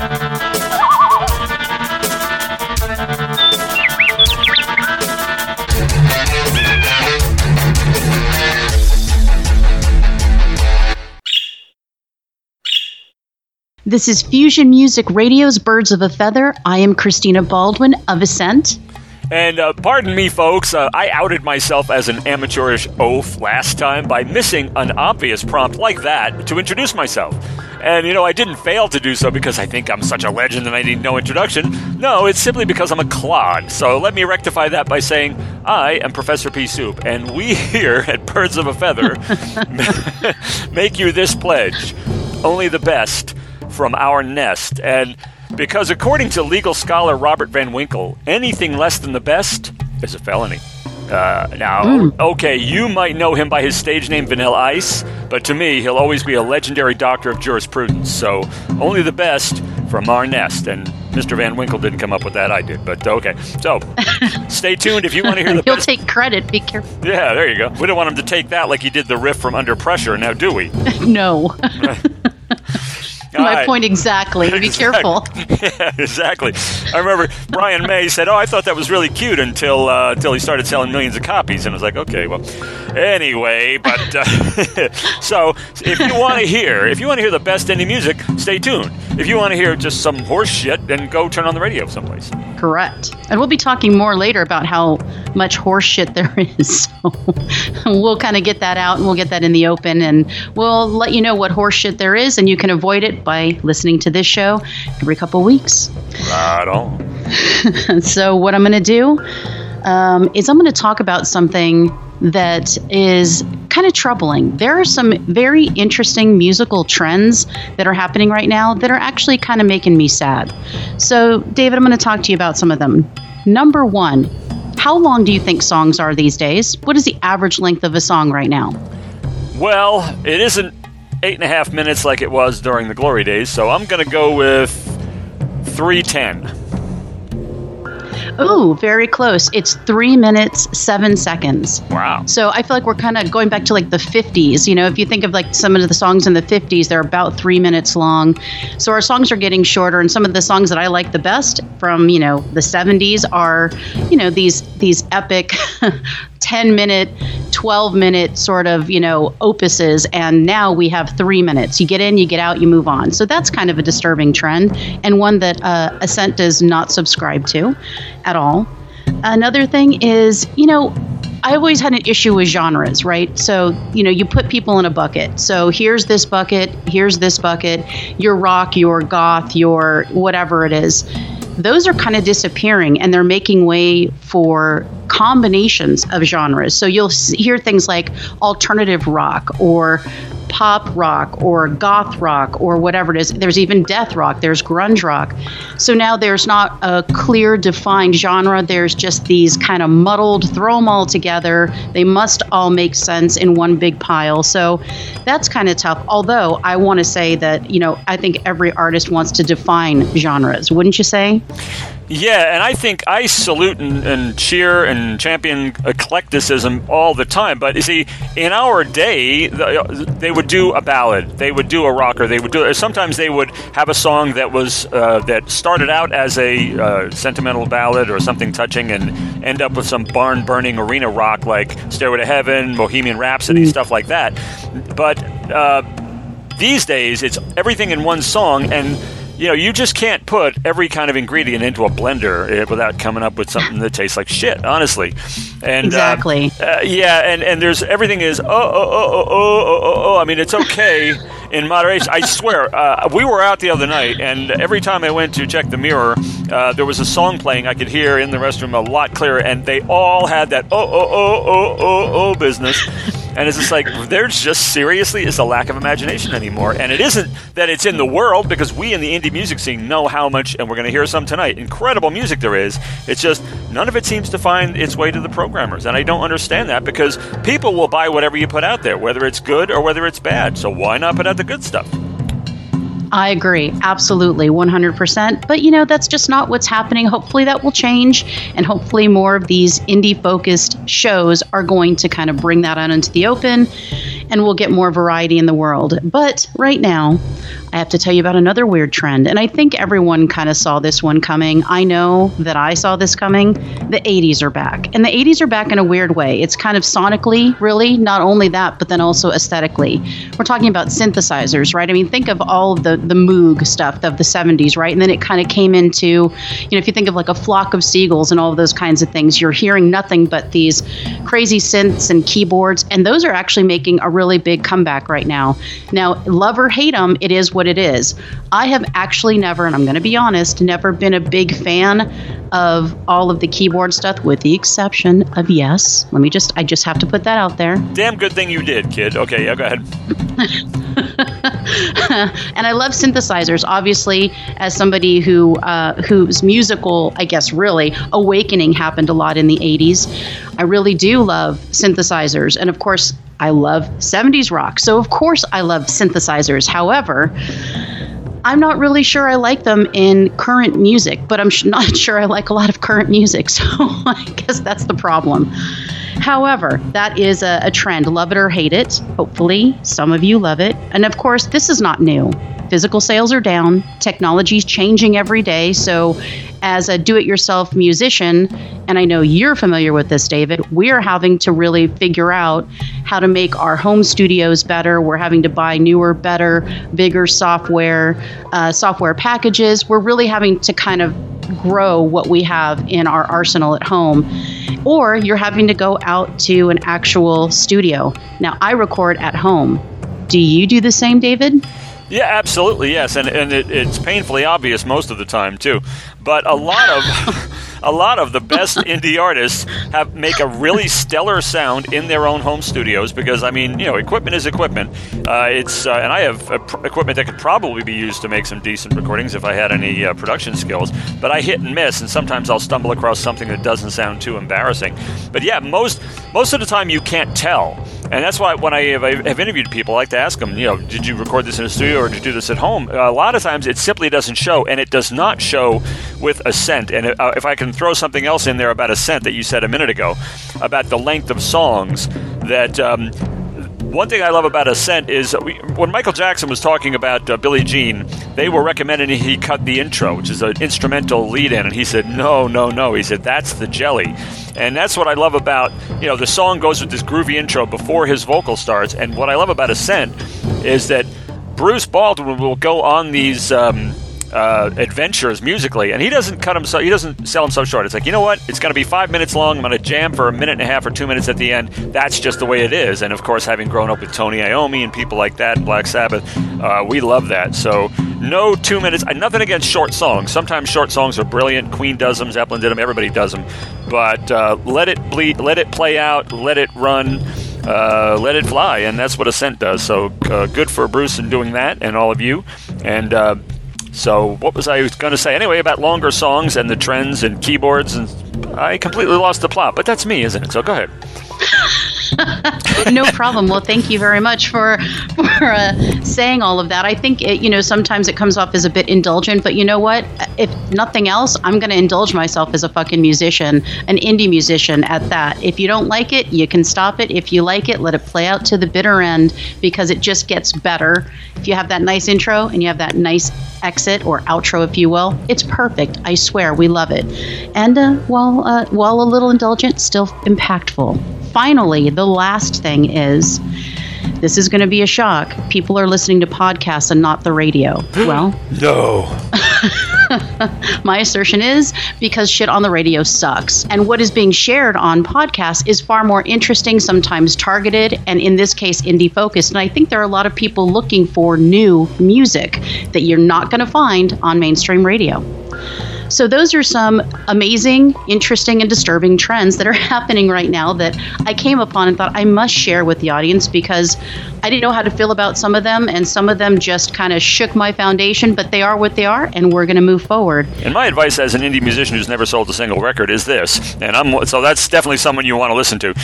This is Fusion Music Radio's Birds of a Feather. I am Christina Baldwin of Ascent. And uh, pardon me, folks, uh, I outed myself as an amateurish oaf last time by missing an obvious prompt like that to introduce myself. And, you know, I didn't fail to do so because I think I'm such a legend and I need no introduction. No, it's simply because I'm a clod. So let me rectify that by saying I am Professor P. Soup, and we here at Birds of a Feather make you this pledge only the best from our nest. And because, according to legal scholar Robert Van Winkle, anything less than the best is a felony. Uh, now, mm. okay, you might know him by his stage name Vanilla Ice, but to me, he'll always be a legendary doctor of jurisprudence. So, only the best from our nest. And Mr. Van Winkle didn't come up with that, I did. But okay, so stay tuned if you want to hear the He'll best. take credit, be careful. Yeah, there you go. We don't want him to take that like he did the riff from Under Pressure, now do we? no. My right. point exactly. Be careful. yeah, exactly. I remember Brian May said, "Oh, I thought that was really cute until uh, until he started selling millions of copies," and I was like, "Okay, well." Anyway, but uh, so if you want to hear, if you want to hear the best indie music, stay tuned. If you want to hear just some horse shit, then go turn on the radio someplace. Correct. And we'll be talking more later about how much horse shit there is. So we'll kind of get that out and we'll get that in the open and we'll let you know what horse shit there is and you can avoid it by listening to this show every couple weeks. Right on. so, what I'm going to do um, is I'm going to talk about something that is kind of troubling. There are some very interesting musical trends that are happening right now that are actually kind of making me sad. So, David, I'm going to talk to you about some of them. Number one, how long do you think songs are these days? What is the average length of a song right now? Well, it isn't eight and a half minutes like it was during the glory days, so I'm going to go with 310. Ooh, very close. It's three minutes, seven seconds. Wow. So I feel like we're kind of going back to like the 50s. You know, if you think of like some of the songs in the 50s, they're about three minutes long. So our songs are getting shorter. And some of the songs that I like the best from, you know, the 70s are, you know, these, these epic 10 minute, 12 minute sort of, you know, opuses. And now we have three minutes. You get in, you get out, you move on. So that's kind of a disturbing trend and one that uh, Ascent does not subscribe to at all. Another thing is, you know, I always had an issue with genres, right? So, you know, you put people in a bucket. So here's this bucket, here's this bucket, your rock, your goth, your whatever it is those are kind of disappearing and they're making way for combinations of genres. So you'll hear things like alternative rock or pop rock or goth rock or whatever it is. There's even death rock, there's grunge rock. So now there's not a clear defined genre. There's just these kind of muddled, throw them all together. They must all make sense in one big pile. So that's kind of tough. Although I want to say that, you know, I think every artist wants to define genres, wouldn't you say? Yeah, and I think I salute and, and, cheer and champion eclecticism all the time. But you see, in our day, they would do a ballad, they would do a rocker, they would do. Sometimes they would have a song that was uh, that started out as a uh, sentimental ballad or something touching, and end up with some barn burning arena rock like "Stairway to Heaven," "Bohemian Rhapsody," mm. stuff like that. But uh, these days, it's everything in one song and you know, you just can't put every kind of ingredient into a blender eh, without coming up with something that tastes like shit. Honestly, and exactly, uh, uh, yeah, and and there's everything is oh oh oh oh oh oh oh. oh. I mean, it's okay in moderation. I swear, uh, we were out the other night, and every time I went to check the mirror, uh, there was a song playing I could hear in the restroom a lot clearer, and they all had that oh oh oh oh oh oh business. And it's just like, there's just seriously is a lack of imagination anymore. And it isn't that it's in the world, because we in the indie music scene know how much, and we're going to hear some tonight, incredible music there is. It's just none of it seems to find its way to the programmers. And I don't understand that because people will buy whatever you put out there, whether it's good or whether it's bad. So why not put out the good stuff? I agree. Absolutely. 100%. But, you know, that's just not what's happening. Hopefully that will change. And hopefully more of these indie focused shows are going to kind of bring that out into the open and we'll get more variety in the world. But right now, I have to tell you about another weird trend. And I think everyone kind of saw this one coming. I know that I saw this coming. The 80s are back. And the 80s are back in a weird way. It's kind of sonically, really, not only that, but then also aesthetically. We're talking about synthesizers, right? I mean, think of all of the, the Moog stuff of the 70s, right? And then it kind of came into, you know, if you think of like a flock of seagulls and all of those kinds of things, you're hearing nothing but these crazy synths and keyboards. And those are actually making a really big comeback right now. Now, love or hate them, it is what it is. I have actually never, and I'm going to be honest, never been a big fan of all of the keyboard stuff, with the exception of yes. Let me just, I just have to put that out there. Damn good thing you did, kid. Okay, yeah, go ahead. and I love synthesizers. Obviously, as somebody who uh, whose musical, I guess, really awakening happened a lot in the '80s, I really do love synthesizers, and of course, I love '70s rock. So of course, I love synthesizers. However. I'm not really sure I like them in current music, but I'm not sure I like a lot of current music, so I guess that's the problem. However, that is a, a, trend. Love it or hate it. Hopefully, some of you love it. And of course, this is not new. Physical sales are down, technology is changing every day. So, as a do it yourself musician, and I know you're familiar with this, David, we are having to really figure out how to make our home studios better. We're having to buy newer, better, bigger software, uh, software packages. We're really having to kind of grow what we have in our arsenal at home. Or you're having to go out to an actual studio. Now, I record at home. Do you do the same, David? Yeah, absolutely, yes, and and it, it's painfully obvious most of the time too. But a lot of a lot of the best indie artists have make a really stellar sound in their own home studios because I mean, you know, equipment is equipment. Uh, it's uh, and I have equipment that could probably be used to make some decent recordings if I had any uh, production skills. But I hit and miss, and sometimes I'll stumble across something that doesn't sound too embarrassing. But yeah, most most of the time you can't tell. And that's why when I have, I have, interviewed people, I like to ask them, you know, did you record this in a studio or did you do this at home? A lot of times it simply doesn't show, and it does not show with Ascent. And uh, if I can throw something else in there about a Ascent that you said a minute ago, about the length of songs, that um, one thing I love about Ascent is we, when Michael Jackson was talking about uh, Billie Jean, they were recommending he cut the intro, which is an instrumental lead in, and he said, no, no, no. He said, that's the jelly. And that's what I love about, you know, the song goes with this groovy intro before his vocal starts. And what I love about Ascent is that Bruce Baldwin will go on these. Um, uh, adventures musically, and he doesn't cut himself. he doesn't sell himself short. It's like you know what, it's going to be five minutes long. I'm going to jam for a minute and a half or two minutes at the end. That's just the way it is. And of course, having grown up with Tony Iommi and people like that, Black Sabbath, uh, we love that. So no two minutes. Nothing against short songs. Sometimes short songs are brilliant. Queen does them, Zeppelin did them, everybody does them. But uh, let it bleed, let it play out, let it run. Uh, let it fly, and that's what Ascent does. So uh, good for Bruce in doing that, and all of you. And uh, so, what was I going to say anyway about longer songs and the trends and keyboards? And I completely lost the plot, but that's me, isn't it? So, go ahead. no problem. Well, thank you very much for for uh, saying all of that. I think it, you know sometimes it comes off as a bit indulgent, but you know what? If nothing else, I'm going to indulge myself as a fucking musician, an indie musician at that. If you don't like it, you can stop it. If you like it, let it play out to the bitter end because it just gets better. If you have that nice intro and you have that nice exit or outro, if you will, it's perfect. I swear, we love it. And uh, while uh, while a little indulgent, still impactful finally, the last thing is this is going to be a shock. People are listening to podcasts and not the radio. Well, no. my assertion is because shit on the radio sucks. And what is being shared on podcasts is far more interesting, sometimes targeted, and in this case, indie focused. And I think there are a lot of people looking for new music that you're not going to find on mainstream radio. So, those are some amazing, interesting, and disturbing trends that are happening right now that I came upon and thought I must share with the audience because I didn't know how to feel about some of them, and some of them just kind of shook my foundation, but they are what they are, and we're going to move forward. And my advice as an indie musician who's never sold a single record is this, and I'm so that's definitely someone you want to listen to.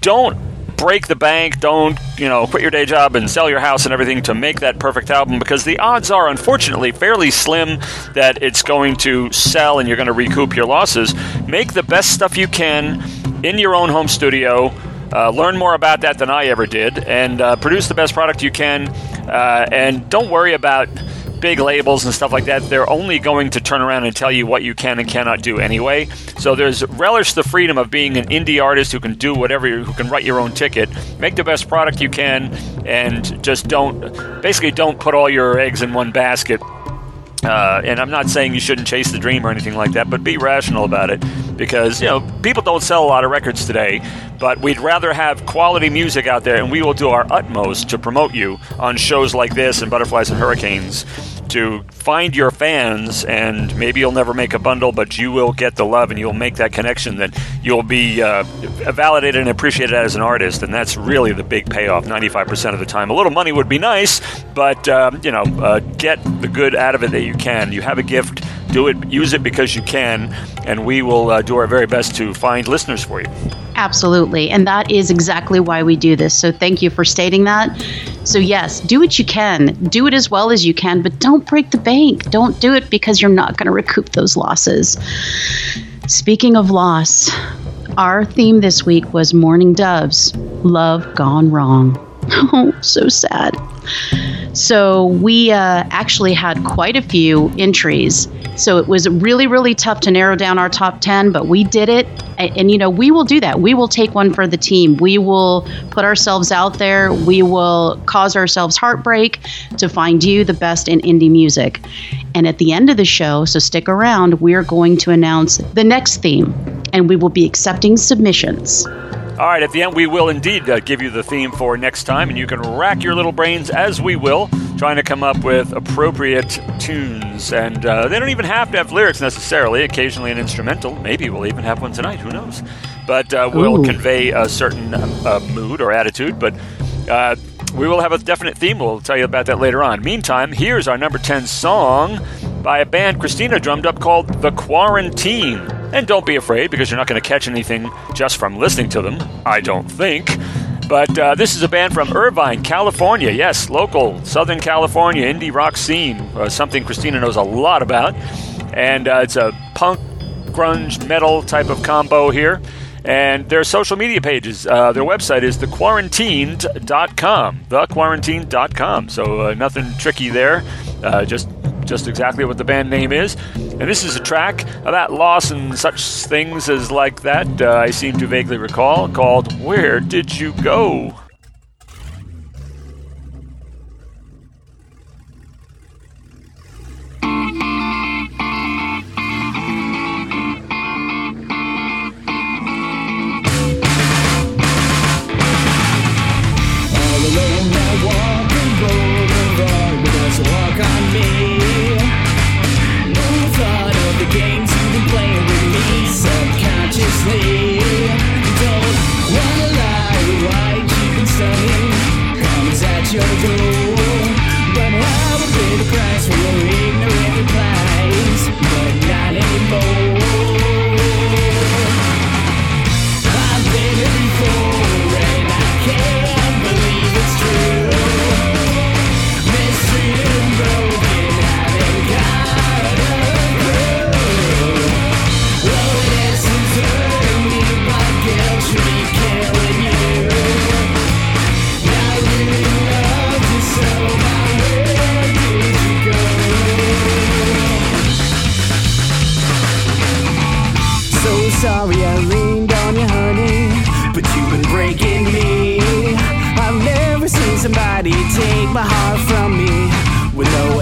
Don't break the bank, don't, you know, quit your day job and sell your house and everything to make that perfect album because the odds are, unfortunately, fairly slim that it's going to sell and you're going to recoup your losses. Make the best stuff you can in your own home studio. Uh, learn more about that than I ever did, and uh, produce the best product you can Uh, and don't worry about big labels and stuff like that, they're only going to turn around and tell you what you can and cannot do anyway. So there's relish the freedom of being an indie artist who can do whatever, who can write your own ticket, make the best product you can, and just don't, basically, don't put all your eggs in one basket uh, and I'm not saying you shouldn't chase the dream or anything like that, but be rational about it because you know people don't sell a lot of records today. But we'd rather have quality music out there, and we will do our utmost to promote you on shows like this and Butterflies and Hurricanes to find your fans, and maybe you'll never make a bundle, but you will get the love and you'll make that connection that you'll be uh, validated and appreciated as an artist, and that's really the big payoff 95% of the time. A little money would be nice, but um, you know, uh, get the good out of it that you can. You have a gift, do it, use it because you can, and we will uh, do our very best to find listeners for you. Absolutely. And that is exactly why we do this. So thank you for stating that. So, yes, do what you can. Do it as well as you can, but don't break the bank. Don't do it because you're not going to recoup those losses. Speaking of loss, our theme this week was Mourning Doves Love Gone Wrong. Oh, so sad. So we uh, actually had quite a few entries. So it was really, really tough to narrow down our top 10, but we did it. And, and, you know, we will do that. We will take one for the team. We will put ourselves out there. We will cause ourselves heartbreak to find you the best in indie music. And at the end of the show, so stick around, we're going to announce the next theme and we will be accepting submissions. All right, at the end, we will indeed uh, give you the theme for next time, and you can rack your little brains as we will, trying to come up with appropriate tunes. And uh, they don't even have to have lyrics necessarily, occasionally an instrumental. Maybe we'll even have one tonight, who knows? But uh, we'll Ooh. convey a certain uh, mood or attitude, but uh, we will have a definite theme. We'll tell you about that later on. Meantime, here's our number 10 song by a band Christina drummed up called The Quarantine. And don't be afraid because you're not going to catch anything just from listening to them, I don't think. But uh, this is a band from Irvine, California. Yes, local Southern California indie rock scene, uh, something Christina knows a lot about. And uh, it's a punk, grunge, metal type of combo here. And their social media pages, uh, their website is thequarantined.com. Thequarantined.com. So uh, nothing tricky there. Uh, just just exactly what the band name is. And this is a track about loss and such things as like that, uh, I seem to vaguely recall, called Where Did You Go? take my heart from me with no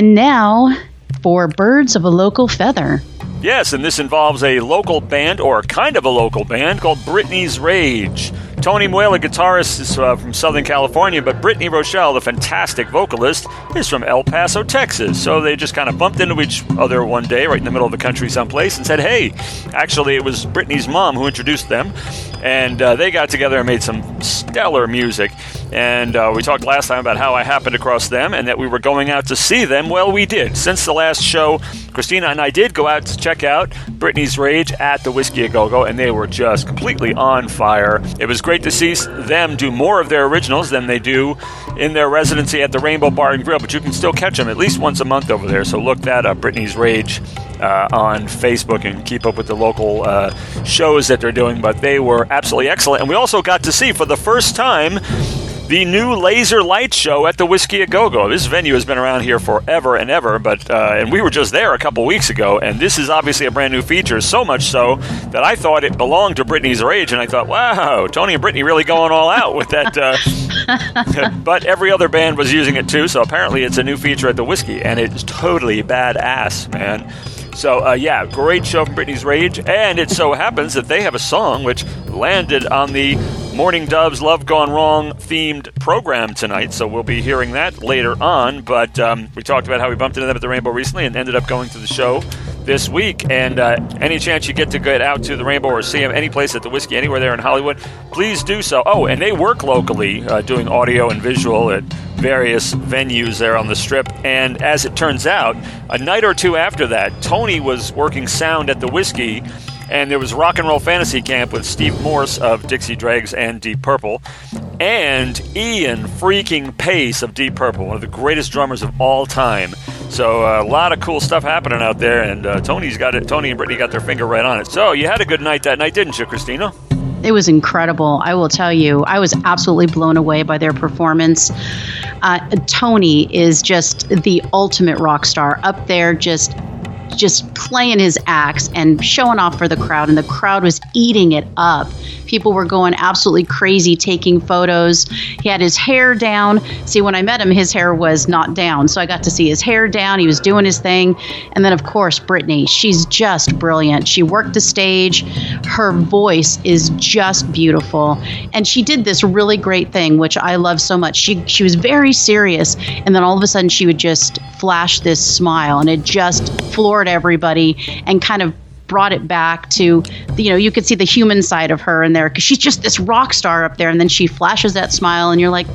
And now for Birds of a Local Feather. Yes, and this involves a local band, or kind of a local band, called Brittany's Rage. Tony Muela, guitarist, is uh, from Southern California, but Brittany Rochelle, the fantastic vocalist, is from El Paso, Texas. So they just kind of bumped into each other one day, right in the middle of the country someplace, and said, hey, actually, it was Brittany's mom who introduced them. And uh, they got together and made some stellar music. And uh, we talked last time about how I happened across them and that we were going out to see them. Well, we did. Since the last show, Christina and I did go out to check out Brittany's Rage at the Whisky a Go Go, and they were just completely on fire. It was great to see them do more of their originals than they do in their residency at the Rainbow Bar and Grill, but you can still catch them at least once a month over there. So look that up, Brittany's Rage. Uh, on Facebook and keep up with the local uh, shows that they're doing, but they were absolutely excellent. And we also got to see for the first time the new laser light show at the Whisky a Go Go. This venue has been around here forever and ever, but uh, and we were just there a couple weeks ago, and this is obviously a brand new feature. So much so that I thought it belonged to Brittany's Rage, and I thought, wow, Tony and Brittany really going all out with that. Uh, but every other band was using it too, so apparently it's a new feature at the Whisky, and it's totally badass, man. So, uh, yeah, great show from Brittany's Rage. And it so happens that they have a song which landed on the Mourning Doves Love Gone Wrong themed program tonight. So we'll be hearing that later on. But um, we talked about how we bumped into them at the Rainbow recently and ended up going to the show this week. And uh, any chance you get to get out to the Rainbow or see them any place at the Whisky anywhere there in Hollywood, please do so. Oh, and they work locally uh, doing audio and visual at various venues there on the strip. And as it turns out, a night or two after that, Tony was working sound at the Whisky and there was Rock and Roll Fantasy Camp with Steve Morse of Dixie Dregs and Deep Purple, and Ian freaking Pace of Deep Purple, one of the greatest drummers of all time. So uh, a lot of cool stuff happening out there, and uh, Tony's got it. Tony and Brittany got their finger right on it. So you had a good night that night, didn't you, Christina? It was incredible. I will tell you, I was absolutely blown away by their performance. Uh, Tony is just the ultimate rock star up there, just just playing his axe and showing off for the crowd, and the crowd was eating it up. People were going absolutely crazy taking photos. He had his hair down. See, when I met him, his hair was not down, so I got to see his hair down. He was doing his thing. And then, of course, Brittany, she's just brilliant. She worked the stage. Her voice is just beautiful. And she did this really great thing, which I love so much. She, she was very serious, and then all of a sudden, she would just flash this smile, and it just floored everybody and kind of brought it back to you know you could see the human side of her in there because she's just this rock star up there and then she flashes that smile and you're like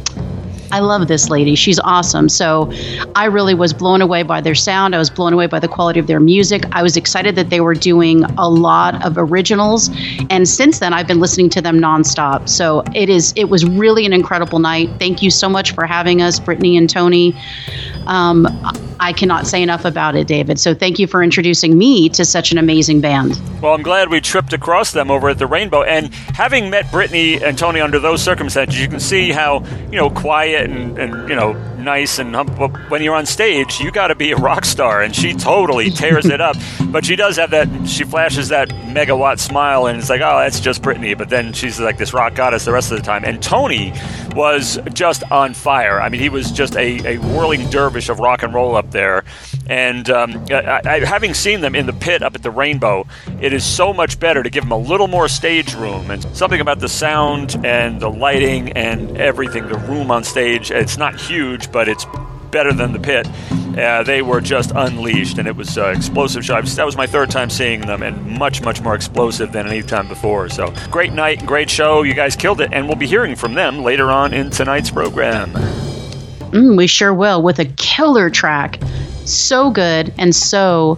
I love this lady. She's awesome. So I really was blown away by their sound. I was blown away by the quality of their music. I was excited that they were doing a lot of originals. And since then, I've been listening to them nonstop. So it is. It was really an incredible night. Thank you so much for having us, Brittany and Tony. Um, I cannot say enough about it, David. So thank you for introducing me to such an amazing band. Well, I'm glad we tripped across them over at the Rainbow. And having met Brittany and Tony under those circumstances, you can see how you know quiet and, and you know nice and hum- but when you're on stage you got to be a rock star and she totally tears it up. But she does have that she flashes that megawatt smile and it's like oh that's just Brittany. But then she's like this rock goddess the rest of the time. And Tony was just on fire. I mean he was just a, a whirling dervish of rock and roll up there. And um, I, I, having seen them in the pit up at the Rainbow it is so much better to give them a little more stage room. And something about the sound and the lighting and everything the room on stage it's not huge but it's better than the pit. Uh, they were just unleashed, and it was uh, explosive show. That was my third time seeing them, and much, much more explosive than any time before. So great night, great show. You guys killed it, and we'll be hearing from them later on in tonight's program. Mm, we sure will, with a killer track. So good and so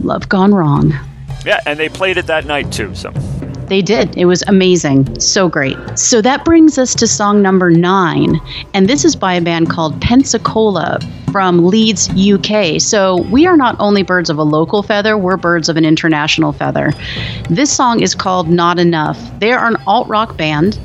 love gone wrong. Yeah, and they played it that night too. So they did. It was amazing. So great. So that brings us to song number nine. And this is by a band called Pensacola from Leeds, UK. So we are not only birds of a local feather, we're birds of an international feather. This song is called Not Enough. They are an alt rock band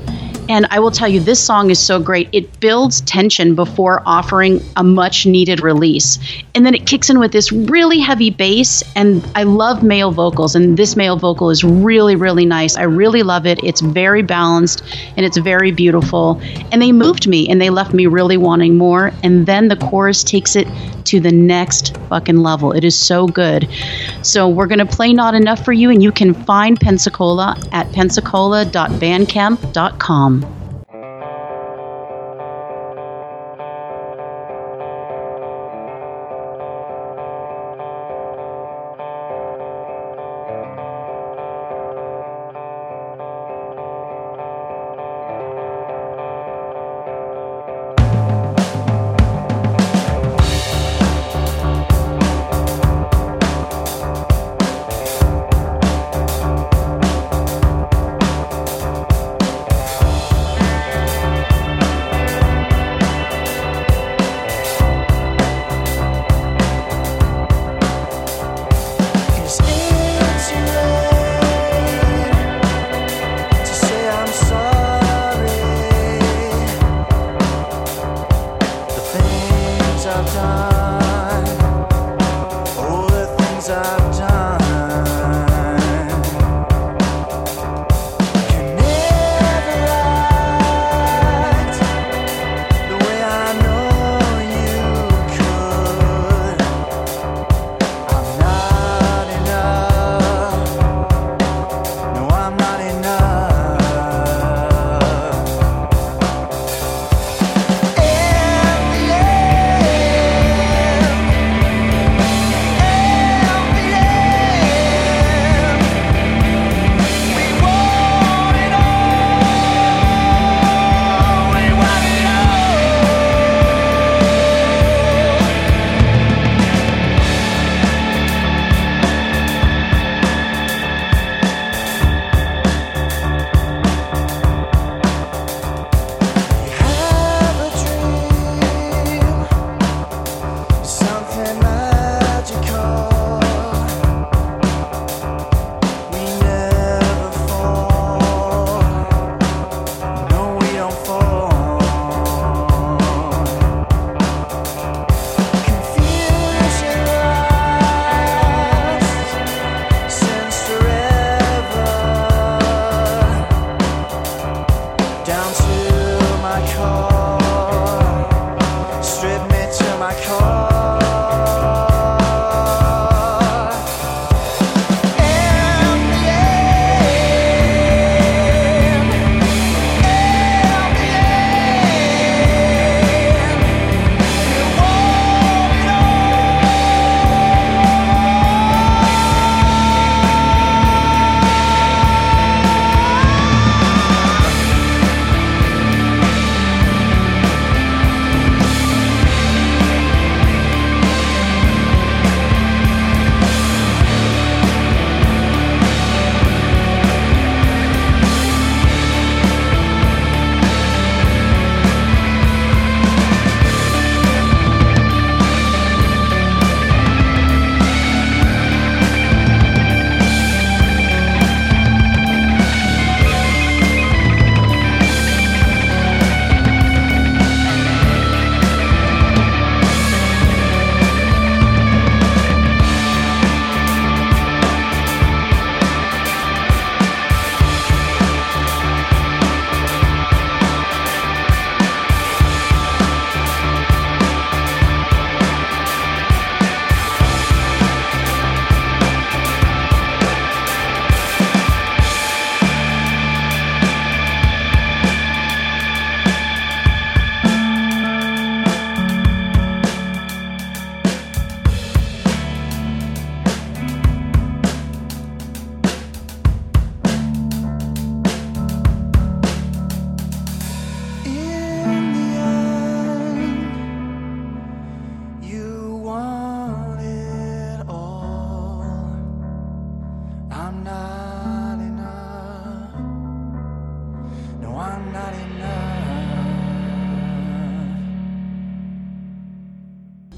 and I will tell you, this song is so great. It builds tension before offering a much needed release. And then it kicks in with this really heavy bass. And I love male vocals. And this male vocal is really, really nice. I really love it. It's very balanced and it's very beautiful. And they moved me and they left me really wanting more. And then the chorus takes it to the next fucking level. It is so good. So we're going to play Not Enough for you, and you can find Pensacola at pensacola.bandcamp.com.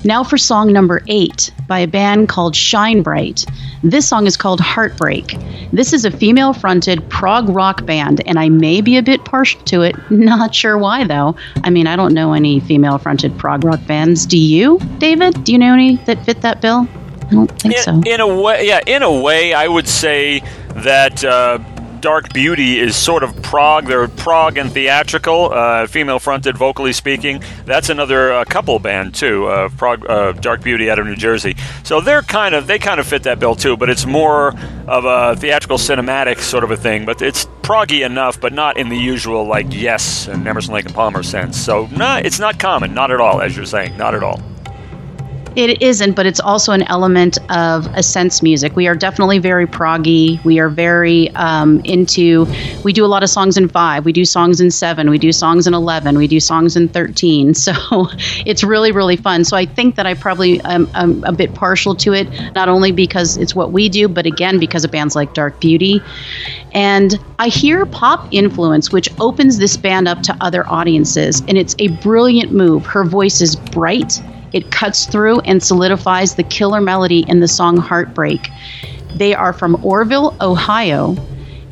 Now for song number eight by a band called Shine Bright. This song is called Heartbreak. This is a female fronted prog rock band, and I may be a bit partial to it. Not sure why, though. I mean, I don't know any female fronted prog rock bands. Do you, David? Do you know any that fit that bill? I don't think in, so. In a way, yeah, in a way, I would say that. Uh, Dark Beauty is sort of prog. They're prog and theatrical, uh, female fronted, vocally speaking. That's another uh, couple band too, uh, prog, uh, Dark Beauty out of New Jersey. So they're kind of they kind of fit that bill too, but it's more of a theatrical cinematic sort of a thing. But it's proggy enough, but not in the usual like Yes and Emerson Lake and Palmer sense. So nah, it's not common, not at all, as you're saying, not at all. It isn't, but it's also an element of Ascent music. We are definitely very proggy. We are very um, into. We do a lot of songs in five. We do songs in seven. We do songs in eleven. We do songs in thirteen. So it's really really fun. So I think that I probably am, am a bit partial to it, not only because it's what we do, but again because of bands like Dark Beauty. And I hear pop influence, which opens this band up to other audiences, and it's a brilliant move. Her voice is bright it cuts through and solidifies the killer melody in the song Heartbreak. They are from Orrville, Ohio,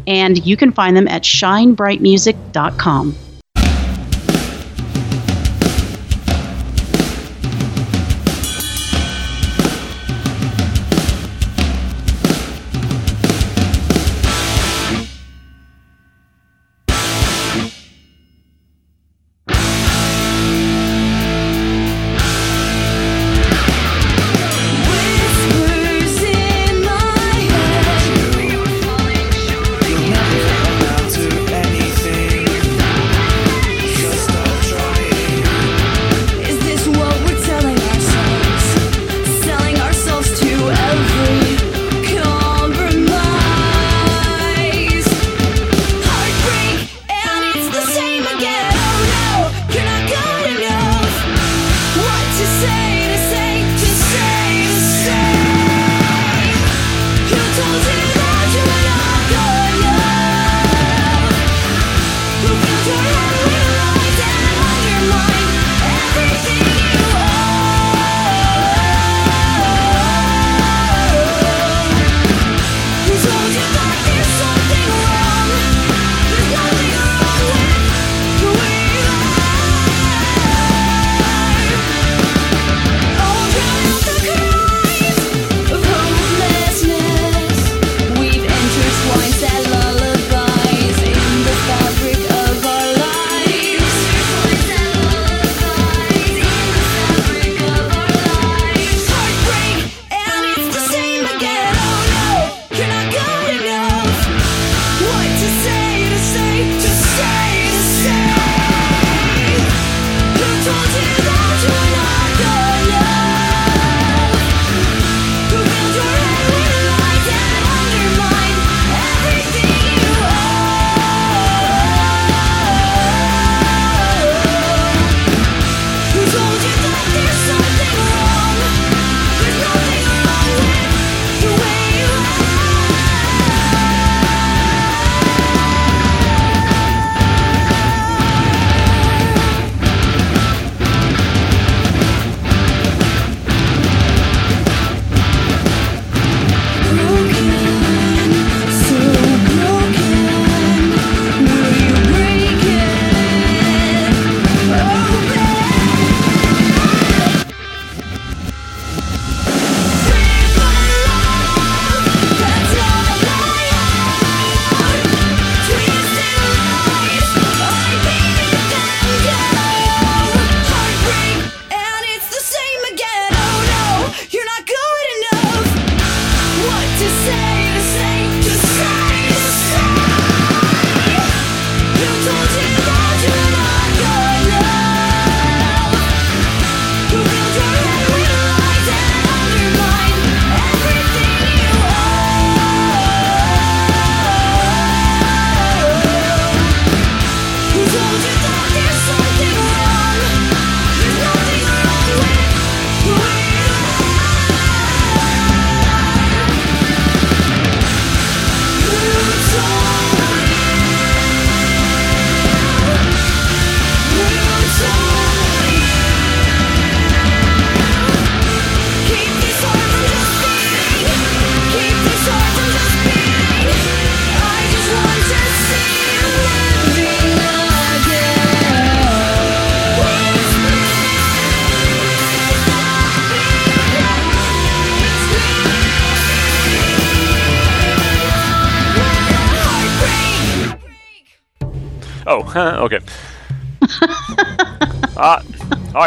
and you can find them at shinebrightmusic.com.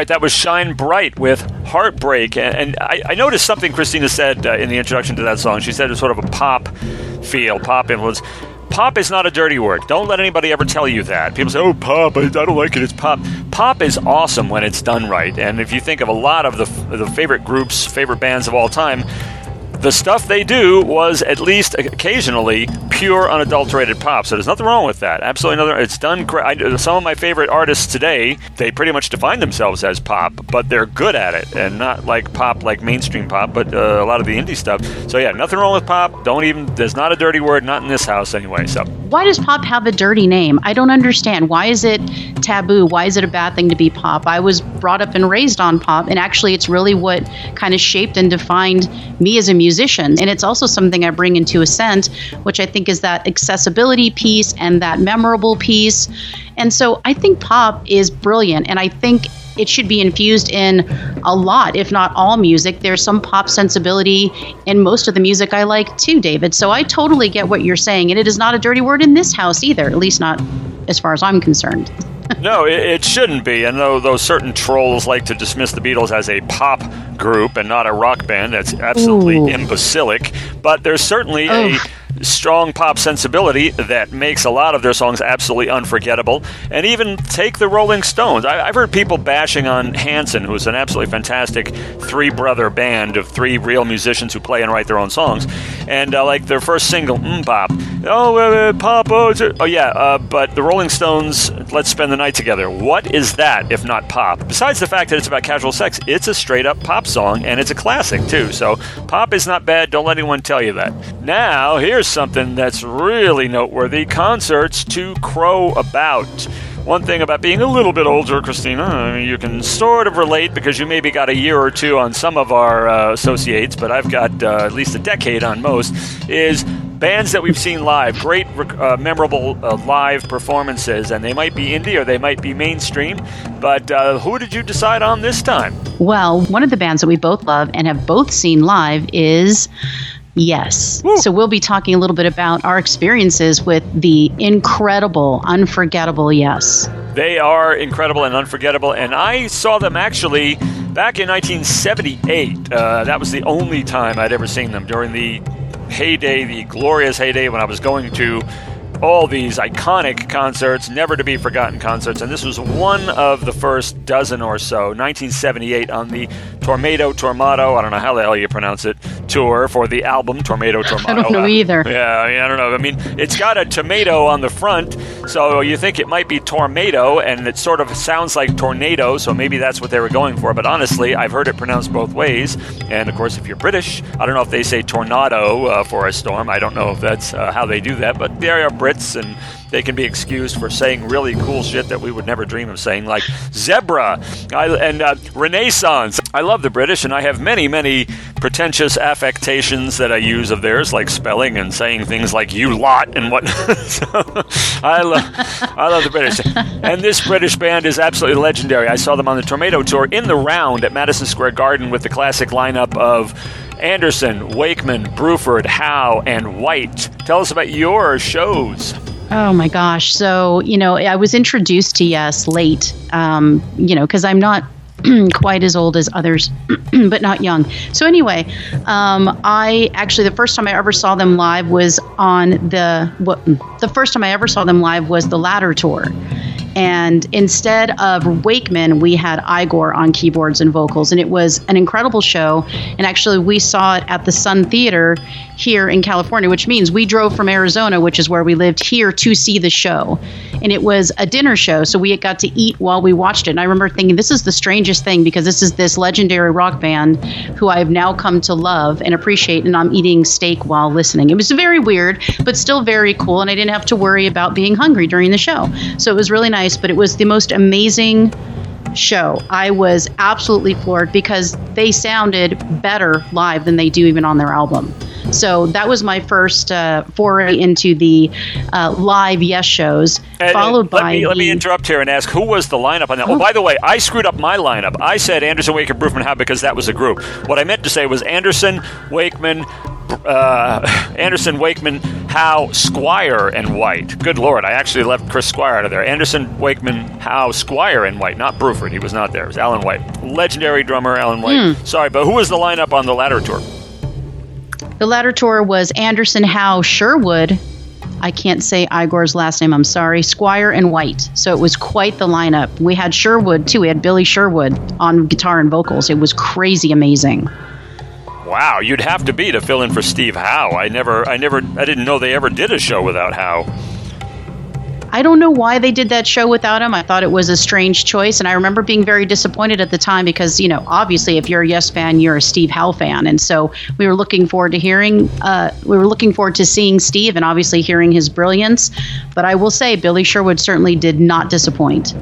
right, that was Shine Bright with Heartbreak. And, and I, I, noticed something Christina said uh, in the introduction to that song. She said it was sort of a pop feel, pop influence. Pop is not a dirty word. Don't let anybody ever tell you that. People say, oh, pop, I, I don't like it, it's pop. Pop is awesome when it's done right. And if you think of a lot of the, the favorite groups, favorite bands of all time, the stuff they do was at least occasionally pure, unadulterated pop. So there's nothing wrong with that. Absolutely nothing. It's done. I, some of my favorite artists today, they pretty much define themselves as pop, but they're good at it, and not like pop, like mainstream pop, but uh, a lot of the indie stuff. So yeah, nothing wrong with pop. Don't even. There's not a dirty word. Not in this house anyway. So why does pop have a dirty name? I don't understand. Why is it taboo? Why is it a bad thing to be pop? I was brought up and raised on pop, and actually, it's really what kind of shaped and defined me as a musician. And it's also something I bring into Ascent, which I think is that accessibility piece and that memorable piece. And so I think pop is brilliant, and I think it should be infused in a lot, if not all music. There's some pop sensibility in most of the music I like too, David. So I totally get what you're saying, and it is not a dirty word in this house either, at least not as far as I'm concerned. no, it, it, shouldn't be. And though those certain trolls like to dismiss the Beatles as a pop group and not a rock band, that's absolutely Ooh. imbecilic. But there's certainly a strong pop sensibility that makes a lot of their songs absolutely unforgettable. And even take the Rolling Stones. I, have heard people bashing on Hanson, who's an absolutely fantastic three brother band of three real musicians who play and write their own songs. And uh, like their first single, mm, Pop. Oh, uh, Pop, oh, oh yeah, uh, but the Rolling Stones, Let's Spend the Night Together. What is that if not pop? Besides the fact that it's about casual sex, it's a straight up pop song and it's a classic too. So pop is not bad. Don't let anyone tell you that. Now, here's something that's really noteworthy concerts to crow about. One thing about being a little bit older, Christina, you can sort of relate because you maybe got a year or two on some of our uh, associates, but I've got uh, at least a decade on most, is bands that we've seen live, great, uh, memorable uh, live performances, and they might be indie or they might be mainstream. But uh, who did you decide on this time? Well, one of the bands that we both love and have both seen live is Yes. Woo. So we'll be talking a little bit about our experiences with the incredible, unforgettable Yes. They are incredible and unforgettable, and I saw them actually back in 1978. Uh, that was the only time I'd ever seen them during the heyday, the glorious heyday when I was going to all these iconic concerts, never to be forgotten concerts, and this was one of the first dozen or so, 1978, on the Tornado Tormato, I don't know how the hell you pronounce it, tour for the album Tornado Tormato. I don't know either. Yeah, I don't know. I mean, it's got a tomato on the front, so you think it might be Tornado, and it sort of sounds like tornado, so maybe that's what they were going for, but honestly, I've heard it pronounced both ways, and of course, if you're British, I don't know if they say tornado uh, for a storm, I don't know if that's uh, how they do that, but they are Brits Brits and they can be excused for saying really cool shit that we would never dream of saying, like zebra I, and uh, Renaissance. I love the British, and I have many, many pretentious affectations that I use of theirs, like spelling and saying things like "you lot" and what. so, I love, I love the British, and this British band is absolutely legendary. I saw them on the Tormato tour in the round at Madison Square Garden with the classic lineup of. Anderson, Wakeman, Bruford, Howe, and White. Tell us about your shows. Oh my gosh. So, you know, I was introduced to Yes late, um, you know, because I'm not quite as old as others, but not young. So anyway, um, I actually the first time I ever saw them live was on the what, the first time I ever saw them live was the Ladder tour, and instead of Wakeman, we had Igor on keyboards and vocals. And it was an incredible show. And actually, we saw it at the Sun Theater here in California, which means we drove from Arizona, which is where we lived, here to see the show. And it was a dinner show. So we got to eat while we watched it. And I remember thinking, this is the strangest thing because this is this legendary rock band who I have now come to love and appreciate. And I'm eating steak while listening. It was very weird, but still very cool. And I didn't have to worry about being hungry during the show. So it was really nice, but it was the most amazing show. I was absolutely floored because they sounded better live than they do even on their album. So that was my first uh, foray into the uh, live Yes shows, and, followed and let by. Me, the, let me interrupt here and ask who was the lineup on that. Oh, oh by the way, I screwed up my lineup. I said Anderson, Wakeman, Bruford, Howe because that was a group. What I meant to say was Anderson, Wakeman, uh, Anderson, Wakeman, Howe, Squire, and White. Good lord, I actually left Chris Squire out of there. Anderson, Wakeman, Howe, Squire, and White. Not Bruford, he was not there. It was Alan White. Legendary drummer Alan White. Hmm. Sorry, but who was the lineup on the Ladder tour? The Ladder tour was Anderson, Howe, Sherwood. I can't say Igor's last name, I'm sorry. Squire and White. So it was quite the lineup. We had Sherwood too. We had Billy Sherwood on guitar and vocals. It was crazy amazing. Wow, you'd have to be to fill in for Steve Howe. I never, I never, I didn't know they ever did a show without Howe. I don't know why they did that show without him. I thought it was a strange choice, and I remember being very disappointed at the time because, you know, obviously, if you're a Yes fan, you're a Steve Howe fan, and so we were looking forward to hearing, uh, we were looking forward to seeing Steve and obviously hearing his brilliance. But I will say, Billy Sherwood certainly did not disappoint.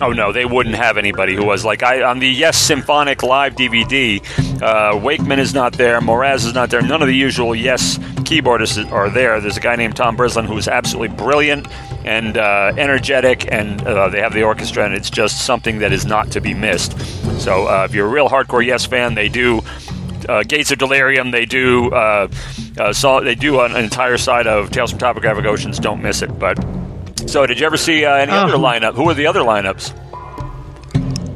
Oh no, they wouldn't have anybody who was like I on the Yes Symphonic Live DVD. Uh, Wakeman is not there, Moraz is not there. None of the usual Yes keyboardists are there. There's a guy named Tom Brislin who's absolutely brilliant and uh, energetic, and uh, they have the orchestra, and it's just something that is not to be missed. So uh, if you're a real hardcore Yes fan, they do. Uh, Gates of Delirium. They do. Uh, uh, so they do an entire side of Tales from Topographic Oceans. Don't miss it. But so, did you ever see uh, any other Oh. lineup? Who are the other lineups?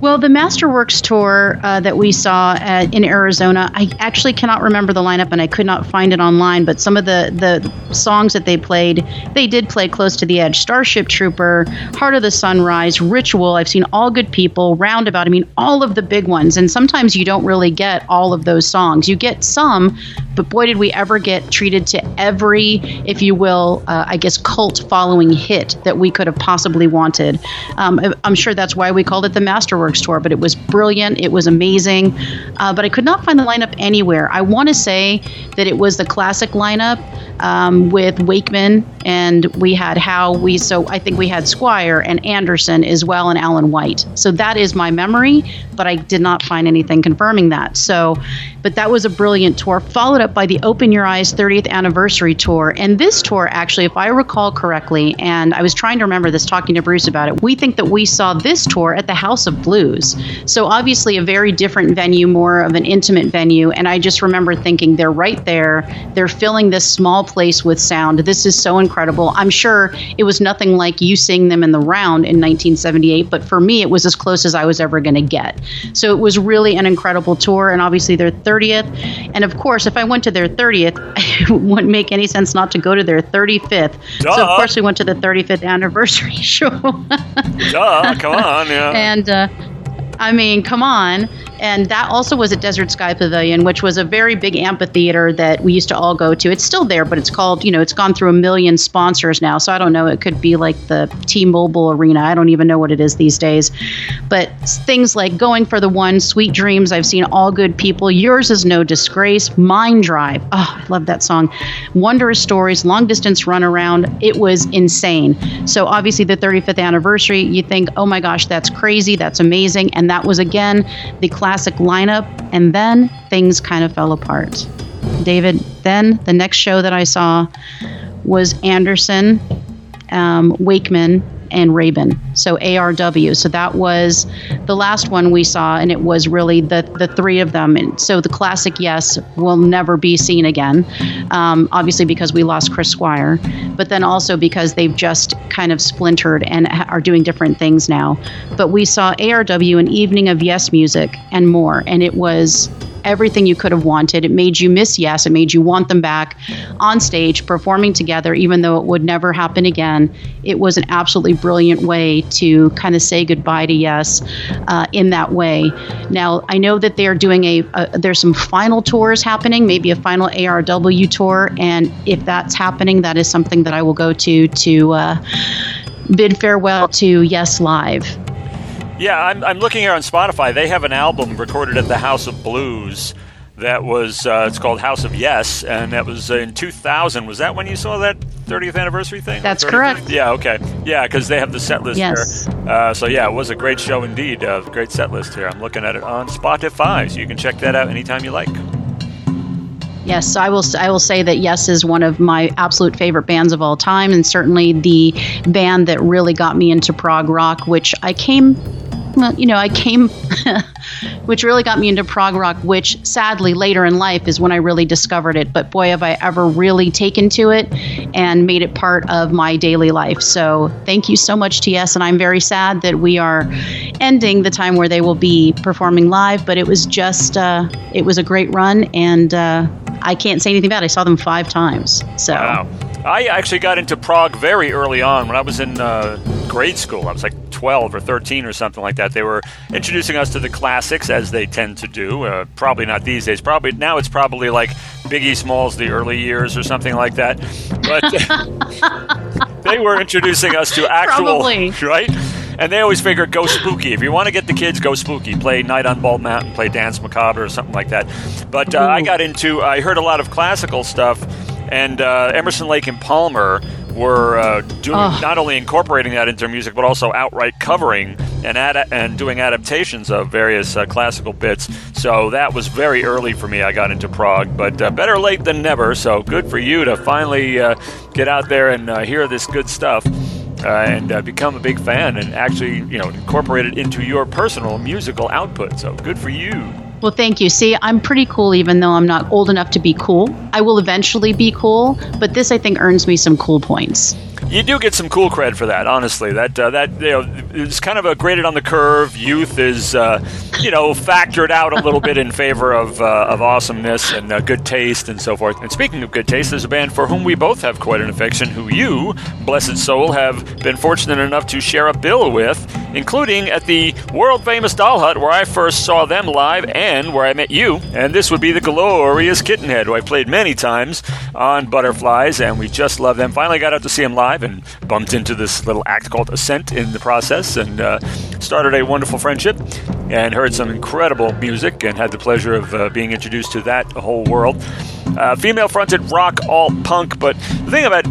Well, the Masterworks tour uh, that we saw at, in Arizona, I actually cannot remember the lineup and I could not find it online, but some of the, the songs that they played, they did play Close to the Edge, Starship Trooper, Heart of the Sunrise, Ritual. I've seen All Good People, Roundabout. I mean, all of the big ones. And sometimes you don't really get all of those songs. You get some, but boy, did we ever get treated to every, if you will, uh, I guess, cult following hit that we could have possibly wanted. Um, I'm sure that's why we called it the Masterworks tour, but it was brilliant. It was amazing. Uh, but I could not find the lineup anywhere. I want to say that it was the classic lineup um, with Wakeman, and we had Howe. We so I think we had Squire and Anderson as well, and Alan White. So that is my memory, but I did not find anything confirming that. So, but that was a brilliant tour, followed up by the Open Your Eyes 30th anniversary tour. And this tour, actually, if I recall correctly, and I was trying to remember this talking to Bruce about it, we think that we saw this tour at the House of Blues. So obviously a very different venue, more of an intimate venue. And I just remember thinking they're right there. They're filling this small place with sound. This is so incredible. I'm sure it was nothing like you seeing them in the round in 1978, but for me, it was as close as I was ever going to get. So it was really an incredible tour, and obviously their 30th. And of course, if I went to their 30th, it wouldn't make any sense not to go to their 35th. So of course we went to the 35th anniversary show. Duh, come on, yeah. and uh, I mean, come on. And that also was at Desert Sky Pavilion, which was a very big amphitheater that we used to all go to. It's still there, but it's called, you know, it's gone through a million sponsors now. So I don't know. It could be like the T Mobile Arena. I don't even know what it is these days. But things like Going for the One, Sweet Dreams, I've seen All Good People, Yours is No Disgrace, Mind Drive. Oh, I love that song. Wondrous Stories, Long Distance Runaround. It was insane. So obviously, the 35th anniversary, you think, oh my gosh, that's crazy, that's amazing. And that was again the classic lineup. And then things kind of fell apart. David, then the next show that I saw was Anderson, um, Wakeman, and Rabin. So ARW. So that was the last one we saw, and it was really the the three of them. And so the classic Yes will never be seen again, um, obviously because we lost Chris Squire, but then also because they've just kind of splintered and are doing different things now. But we saw ARW, an evening of Yes music and more, and it was everything you could have wanted. It made you miss Yes. It made you want them back on stage performing together, even though it would never happen again. It was an absolutely brilliant way to kind of say goodbye to Yes uh, in that way. Now, I know that they are doing a, a, there's some final tours happening, maybe a final ARW tour. And if that's happening, that is something that I will go to to uh, bid farewell to Yes Live. Yeah, I'm, I'm looking here on Spotify. They have an album recorded at the House of Blues that was, uh, it's called House of Yes, and that was in 2000. Was that when you saw that 30th anniversary thing? That's 35th? correct. Yeah, okay. Yeah, because they have the set list Yes. here. Uh, so, yeah, it was a great show indeed. Uh, great set list here. I'm looking at it on Spotify, so you can check that out anytime you like. Yes, I will. I will say that Yes is one of my absolute favorite bands of all time, and certainly the band that really got me into prog rock, which I came well, you know, I came, which really got me into prog rock, which sadly later in life is when I really discovered it. But boy, have I ever really taken to it and made it part of my daily life. So thank you so much, TS. And I'm very sad that we are ending the time where they will be performing live. But it was just, uh, it was a great run. And uh, I can't say anything bad. I saw them five times. So. Wow. I actually got into prog very early on when I was in uh, grade school. I was like 12 or 13 or something like that. They were introducing us to the classics as they tend to do. Uh, probably not these days. Probably now it's probably like Biggie Smalls, the early years or something like that. But they were introducing us to actual Probably. right. And they always figure go spooky. If you want to get the kids, go spooky. Play Night on Bald Mountain, play Danse Macabre or something like that. But uh, I got into, I heard a lot of classical stuff, and uh, Emerson, Lake, and Palmer were uh, doing Oh. not only incorporating that into their music, but also outright covering and ad- and doing adaptations of various uh, classical bits. So that was very early for me. I got into prog, but uh, better late than never. So good for you to finally uh, get out there and uh, hear this good stuff. Uh, and uh, become a big fan and actually, you know, incorporate it into your personal musical output. So good for you. Well, thank you. See, I'm pretty cool even though I'm not old enough to be cool. I will eventually be cool, but this I think earns me some cool points. You do get some cool cred for that, honestly. That uh, that you know is kind of a graded on the curve. Youth is uh, you know factored out a little bit in favor of uh, of awesomeness and uh, good taste and so forth. And speaking of good taste, there's a band for whom we both have quite an affection, who you, blessed soul, have been fortunate enough to share a bill with, including at the world famous Doll Hut where I first saw them live and where I met you. And this would be the glorious Kittenhead, who I played many times on Butterflies, and we just love them. Finally got out to see them live and bumped into this little act called Ascent in the process and uh, started a wonderful friendship and heard some incredible music and had the pleasure of uh, being introduced to that whole world. Uh, Female fronted rock, alt punk, but the thing about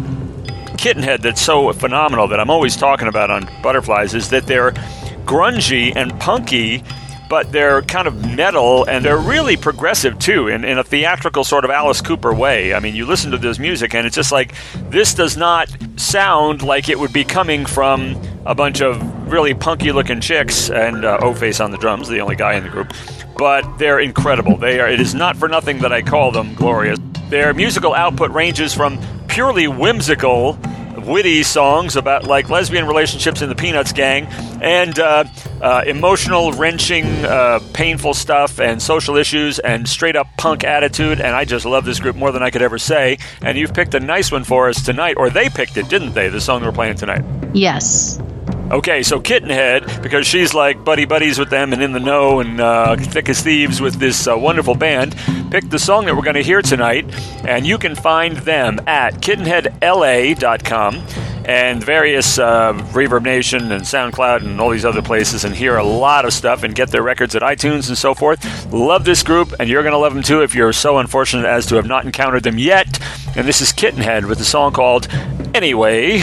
Kittenhead that's so phenomenal that I'm always talking about on Butterflies is that they're grungy and punky, but they're kind of metal and they're really progressive too, in, in a theatrical sort of Alice Cooper way. I mean, you listen to this music and it's just like this does not sound like it would be coming from a bunch of really punky looking chicks and uh, O Face on the drums, the only guy in the group. But they're incredible. They are. It is not for nothing that I call them glorious. Their musical output ranges from purely whimsical, witty songs about like lesbian relationships in the Peanuts gang, and uh, uh, emotional, wrenching, uh, painful stuff, and social issues, and straight up punk attitude. And I just love this group more than I could ever say. And you've picked a nice one for us tonight, or they picked it, didn't they? The song we're playing tonight. Yes. Okay, so Kittenhead, because she's like buddy buddies with them and in the know and uh, thick as thieves with this uh, wonderful band, picked the song that we're going to hear tonight, and you can find them at kittenheadla.com and various uh, Reverb Nation and SoundCloud and all these other places, and hear a lot of stuff and get their records at iTunes and so forth. Love this group, and you're going to love them too if you're so unfortunate as to have not encountered them yet. And this is Kittenhead with a song called Anyway.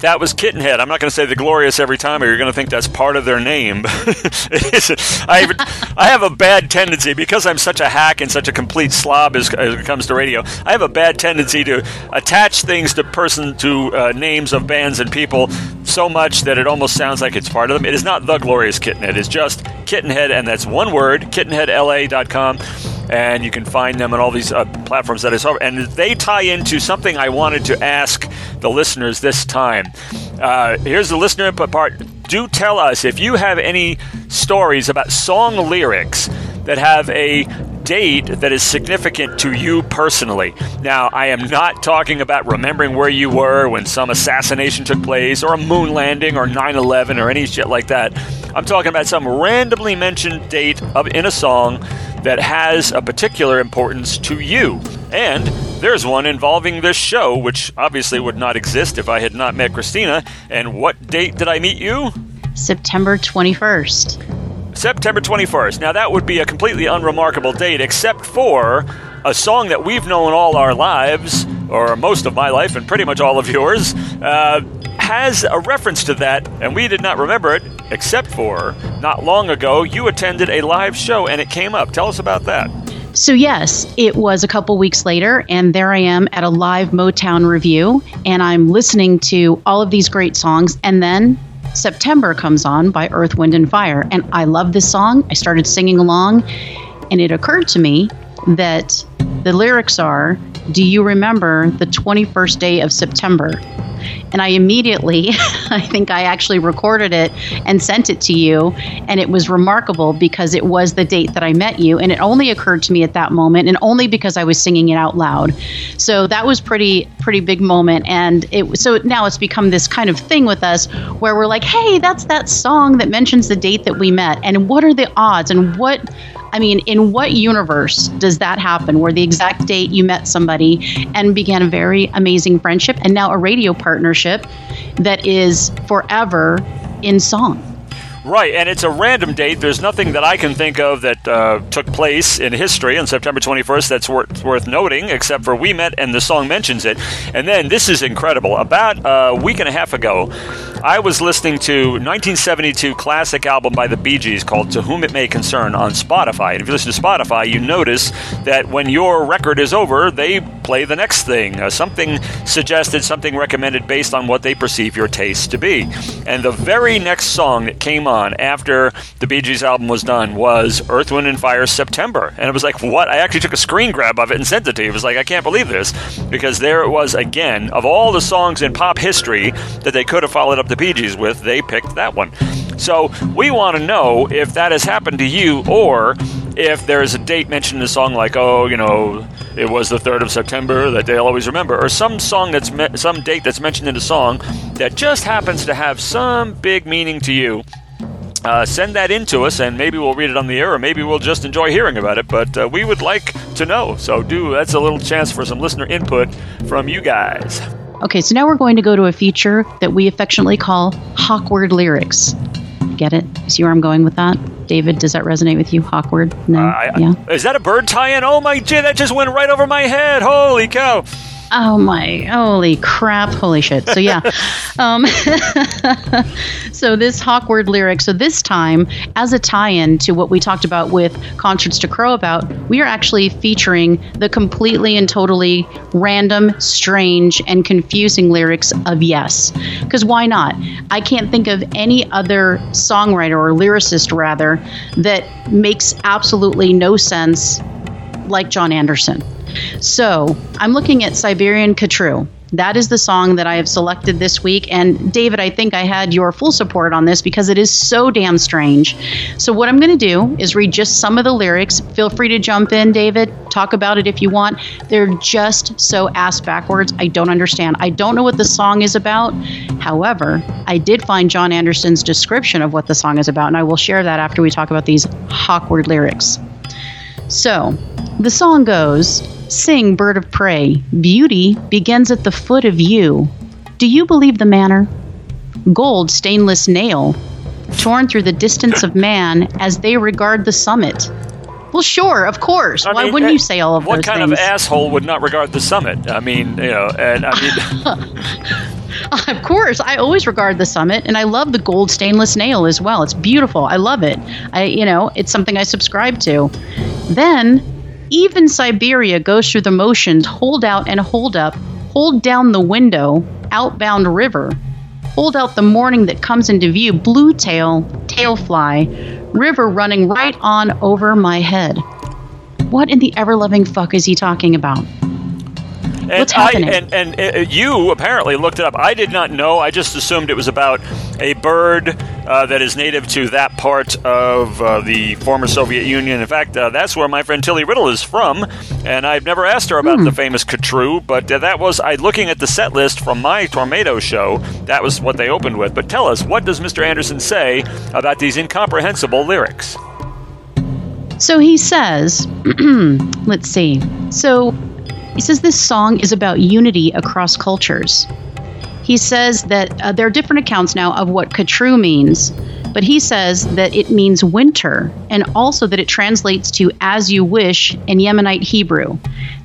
Right, that was Kittenhead. I'm not going to say the glorious every time, or you're going to think that's part of their name. I, have, I have a bad tendency because I'm such a hack and such a complete slob as, as it comes to radio. I have a bad tendency to attach things to person to uh, names of bands and people so much that it almost sounds like it's part of them. It is not the glorious Kittenhead. It's just Kittenhead, and that's one word. KittenheadLA.com and you can find them on all these uh, platforms that I saw. And they tie into something I wanted to ask the listeners this time. Uh, here's the listener input part. Do tell us if you have any stories about song lyrics that have a date that is significant to you personally. Now, I am not talking about remembering where you were when some assassination took place, or a moon landing, or 9 11, or any shit like that. I'm talking about some randomly mentioned date of, in a song that has a particular importance to you. And there's one involving this show, which obviously would not exist if I had not met Christina. And what date did I meet you? September 21st. September 21st. Now, that would be a completely unremarkable date, except for a song that we've known all our lives, or most of my life, and pretty much all of yours, uh, has a reference to that, and we did not remember it, except for not long ago you attended a live show and it came up. Tell us about that. So, yes, it was a couple weeks later, and there I am at a live Motown revue, and I'm listening to all of these great songs, and then September comes on by Earth, Wind, and Fire. And I love this song. I started singing along, and it occurred to me that the lyrics are Do you remember the 21st day of September? And I immediately, I think I actually recorded it and sent it to you. And it was remarkable because it was the date that I met you. And it only occurred to me at that moment and only because I was singing it out loud. So that was pretty, pretty big moment. And it, so now it's become this kind of thing with us where we're like, hey, that's that song that mentions the date that we met. And what are the odds? And what, I mean, in what universe does that happen where the exact date you met somebody and began a very amazing friendship and now a radio partnership that is forever in song? Right, and it's a random date. There's nothing that I can think of that uh, took place in history on September 21st that's worth, worth noting, except for we met and the song mentions it. And then this is incredible. About a week and a half ago, I was listening to 1972 classic album by the Bee Gees called "To Whom It May Concern" on Spotify. And if you listen to Spotify, you notice that when your record is over, they play the next thing. Uh, something suggested, something recommended based on what they perceive your taste to be. And the very next song that came on after the Bee Gees album was done was Earth, Wind, and Fire September. And it was like, what? I actually took a screen grab of it and sent it to you. It was like, I can't believe this. Because there it was again, of all the songs in pop history that they could have followed up the Bee Gees with, they picked that one. So we want to know if that has happened to you or if there's a date mentioned in the song like, oh, you know, it was the 3rd of September that they'll always remember, or some song that's me- some date that's mentioned in the song that just happens to have some big meaning to you. Uh, send that in to us, and maybe we'll read it on the air, or maybe we'll just enjoy hearing about it. But uh, we would like to know. So, do that's a little chance for some listener input from you guys. Okay, so now we're going to go to a feature that we affectionately call Hawkward Lyrics. Get it? See where I'm going with that? David, does that resonate with you? Hawkward? No? I, I- yeah. Is that a bird tie-in? Oh my gee, that just went right over my head. Holy cow! Oh my, holy crap, holy shit. So, yeah. um, so, this Hawkward lyric, so this time, as a tie in to what we talked about with Concerts to Crow About, we are actually featuring the completely and totally random, strange, and confusing lyrics of Yes. Because why not? I can't think of any other songwriter or lyricist, rather, that makes absolutely no sense like Jon Anderson. So I'm looking at Siberian Khatru. That is the song that I have selected this week. And David, I think I had your full support on this because it is so damn strange. So, what I'm going to do is read just some of the lyrics. Feel free to jump in, David. Talk about it if you want. They're just so ass backwards. I don't understand. I don't know what the song is about. However, I did find Jon Anderson's description of what the song is about, and I will share that after we talk about these awkward lyrics. So, the song goes Sing, bird of prey, beauty begins at the foot of you. Do you believe the manner? Gold, stainless nail, torn through the distance of man as they regard the summit. Well, sure, of course. I Why mean, wouldn't eh, you say all of What those kind things? of asshole would not regard the summit? I mean, you know, and I mean, Of course, I always regard the summit, and I love the gold stainless nail as well. It's beautiful. I love it. I, you know, it's something I subscribe to. Then, even Siberia goes through the motions: hold out and hold up, hold down the window, outbound river, hold out the morning that comes into view, blue tail, tail fly, river running right on over my head. What in the ever loving fuck is he talking about? And What's I, happening? and and uh, you apparently looked it up. I did not know. I just assumed it was about a bird uh, that is native to that part of uh, the former Soviet Union. In fact, uh, that's where my friend Tilly Riddle is from, and I've never asked her about Hmm. the famous Khatru. But uh, that was I looking at the set list from my Tornado show. That was what they opened with. But tell us, what does Mr. Anderson say about these incomprehensible lyrics? So he says, let's see. So he says this song is about unity across cultures. He says that uh, there are different accounts now of what Khatru means, but he says that it means winter and also that it translates to as you wish in Yemenite Hebrew.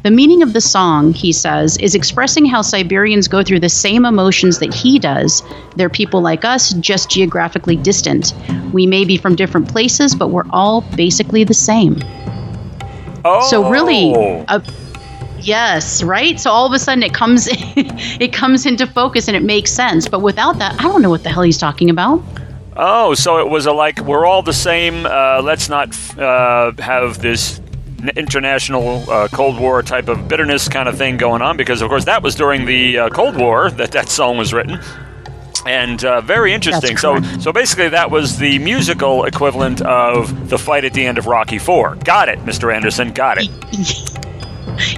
The meaning of the song, he says, is expressing how Siberians go through the same emotions that he does. They're people like us, just geographically distant. We may be from different places, but we're all basically the same. Oh, So really, uh, yes, right. So all of a sudden it comes, it comes into focus and it makes sense. But without that, I don't know what the hell he's talking about. Oh, so it was a like we're all the same. Uh, let's not uh, have this international uh, Cold War type of bitterness kind of thing going on because, of course, that was during the uh, Cold War that that song was written. And uh, very interesting. So, so basically, that was the musical equivalent of the fight at the end of Rocky Four. Got it, Mr. Anderson. Got it.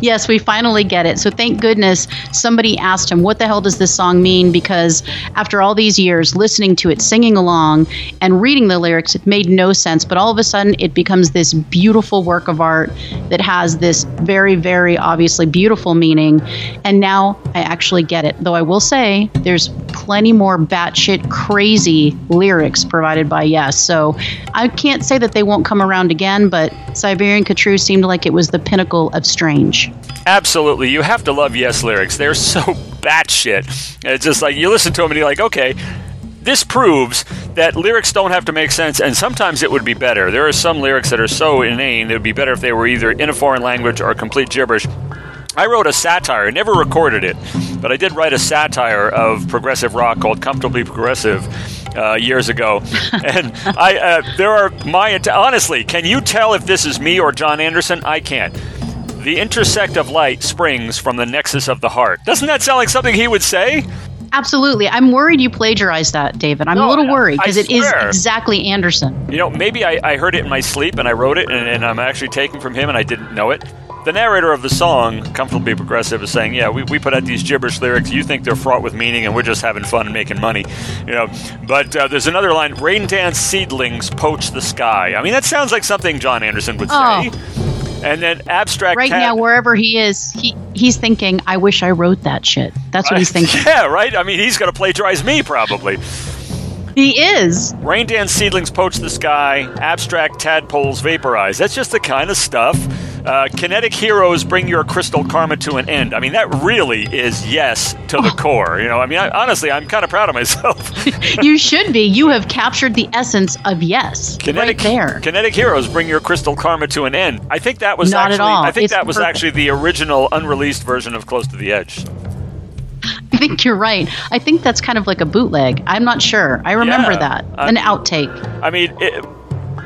Yes, we finally get it. So thank goodness somebody asked him, What the hell does this song mean? Because after all these years listening to it, singing along, and reading the lyrics, it made no sense. But all of a sudden, it becomes this beautiful work of art that has this very, very obviously beautiful meaning. And now I actually get it. Though I will say, there's plenty more batshit crazy lyrics provided by Yes. So I can't say that they won't come around again, but Siberian Khatru seemed like it was the pinnacle of Absolutely. You have to love Yes lyrics. They're so batshit. It's just like you listen to them and you're like, okay, this proves that lyrics don't have to make sense, and sometimes it would be better. There are some lyrics that are so inane, it would be better if they were either in a foreign language or complete gibberish. I wrote a satire, I never recorded it, but I did write a satire of progressive rock called Comfortably Progressive uh, years ago. and I, uh, there are my, honestly, can you tell if this is me or Jon Anderson? I can't. The intersect of light springs from the nexus of the heart. Doesn't that sound like something he would say? Absolutely. I'm worried you plagiarized that, David. I'm No, a little worried because it is exactly Anderson. You know, maybe I, I heard it in my sleep and I wrote it and, and I'm actually taking from him and I didn't know it. The narrator of the song, Comfortably Progressive, is saying, Yeah, we, we put out these gibberish lyrics. You think they're fraught with meaning and we're just having fun and making money. You know, but uh, there's another line Rain dance seedlings poach the sky. I mean, that sounds like something Jon Anderson would say. Oh. And then abstract Right Cat- now, wherever he is, he, he's thinking, I wish I wrote that shit. That's what he's thinking. Yeah, right? I mean, he's going to plagiarize me probably. he is. Rain dance seedlings poach the sky, abstract tadpoles vaporize. That's just the kind of stuff. Uh, kinetic heroes bring your crystal karma to an end. I mean, that really is yes to the core. You know, I mean, I, honestly, I'm kind of proud of myself. You should be. You have captured the essence of yes kinetic, right there. Kinetic heroes bring your crystal karma to an end. I think that was Not at actually. all. I think It's that was perfect. actually the original unreleased version of Close to the Edge. I think you're right. I think that's kind of like a bootleg. I'm not sure. I remember Yeah, that. I- An outtake. I mean, it,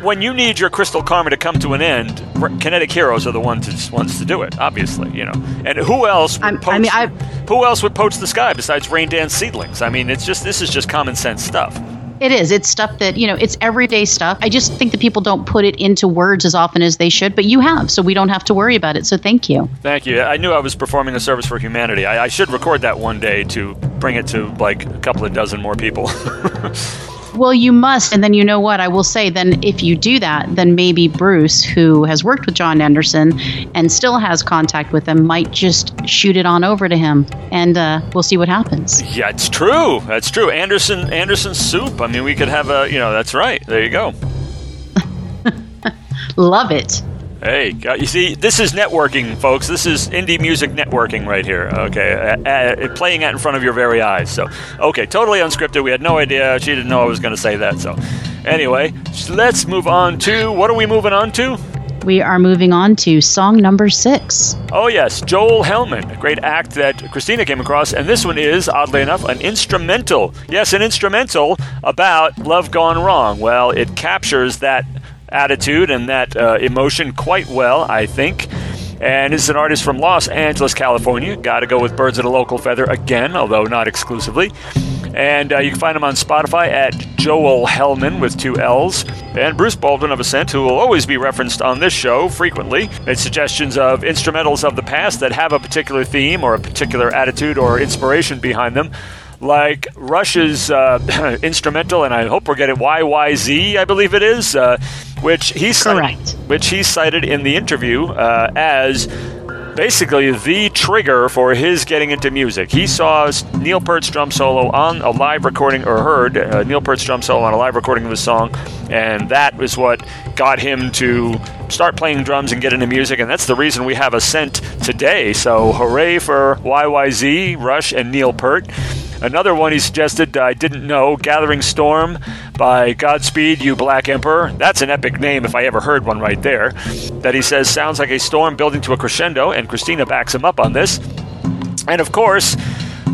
when you need your crystal karma to come to an end, r- kinetic heroes are the ones to, ones to do it. Obviously, you know. And who else would I'm- poach? I mean, I- who else would poach the sky besides rain dance seedlings? I mean, it's just this is just common sense stuff. It is. It's stuff that, you know, it's everyday stuff. I just think that people don't put it into words as often as they should, but you have, so we don't have to worry about it. So thank you. Thank you. I knew I was performing a service for humanity. I, I should record that one day to bring it to like a couple of dozen more people. Well, you must. And then you know what? I will say, then if you do that, then maybe Bruce, who has worked with Jon Anderson and still has contact with him, might just shoot it on over to him and uh, we'll see what happens. yeah, it's true. That's true. Anderson Anderson soup. I mean, we could have a. You know, that's right. There you go. Love it. Hey, uh, you see, this is networking, folks. This is indie music networking right here. Okay, uh, uh, playing it in front of your very eyes. So, okay, totally unscripted. We had no idea. She didn't know I was going to say that. So, anyway, let's move on to what are we moving on to? We are moving on to song number six. Oh, yes, Joel Hellman, a great act that Christina came across. And this one is, oddly enough, an instrumental. Yes, an instrumental about Love Gone Wrong. Well, it captures that attitude and that uh, emotion quite well, I think. And is an artist from Los Angeles, California. Got to go with Birds of a Local Feather again, although not exclusively. And uh, you can find him on Spotify at Joel Hellman with two L's. And Bruce Baldwin of Ascent, who will always be referenced on this show frequently, made suggestions of instrumentals of the past that have a particular theme or a particular attitude or inspiration behind them like Rush's uh, instrumental, and I hope we're getting YYZ, I believe it is, uh, which he Correct. cited, which he cited in the interview uh, as basically the trigger for his getting into music. He saw Neil Peart's drum solo on a live recording, or heard uh, Neil Peart's drum solo on a live recording of his song, and that was what got him to start playing drums and get into music, and that's the reason we have Ascent today. So hooray for YYZ, Rush, and Neil Peart. Another one he suggested, uh, I didn't know, Gathering Storm by Godspeed You Black Emperor. That's an epic name if I ever heard one right there. That he says sounds like a storm building to a crescendo, and Christina backs him up on this. And of course,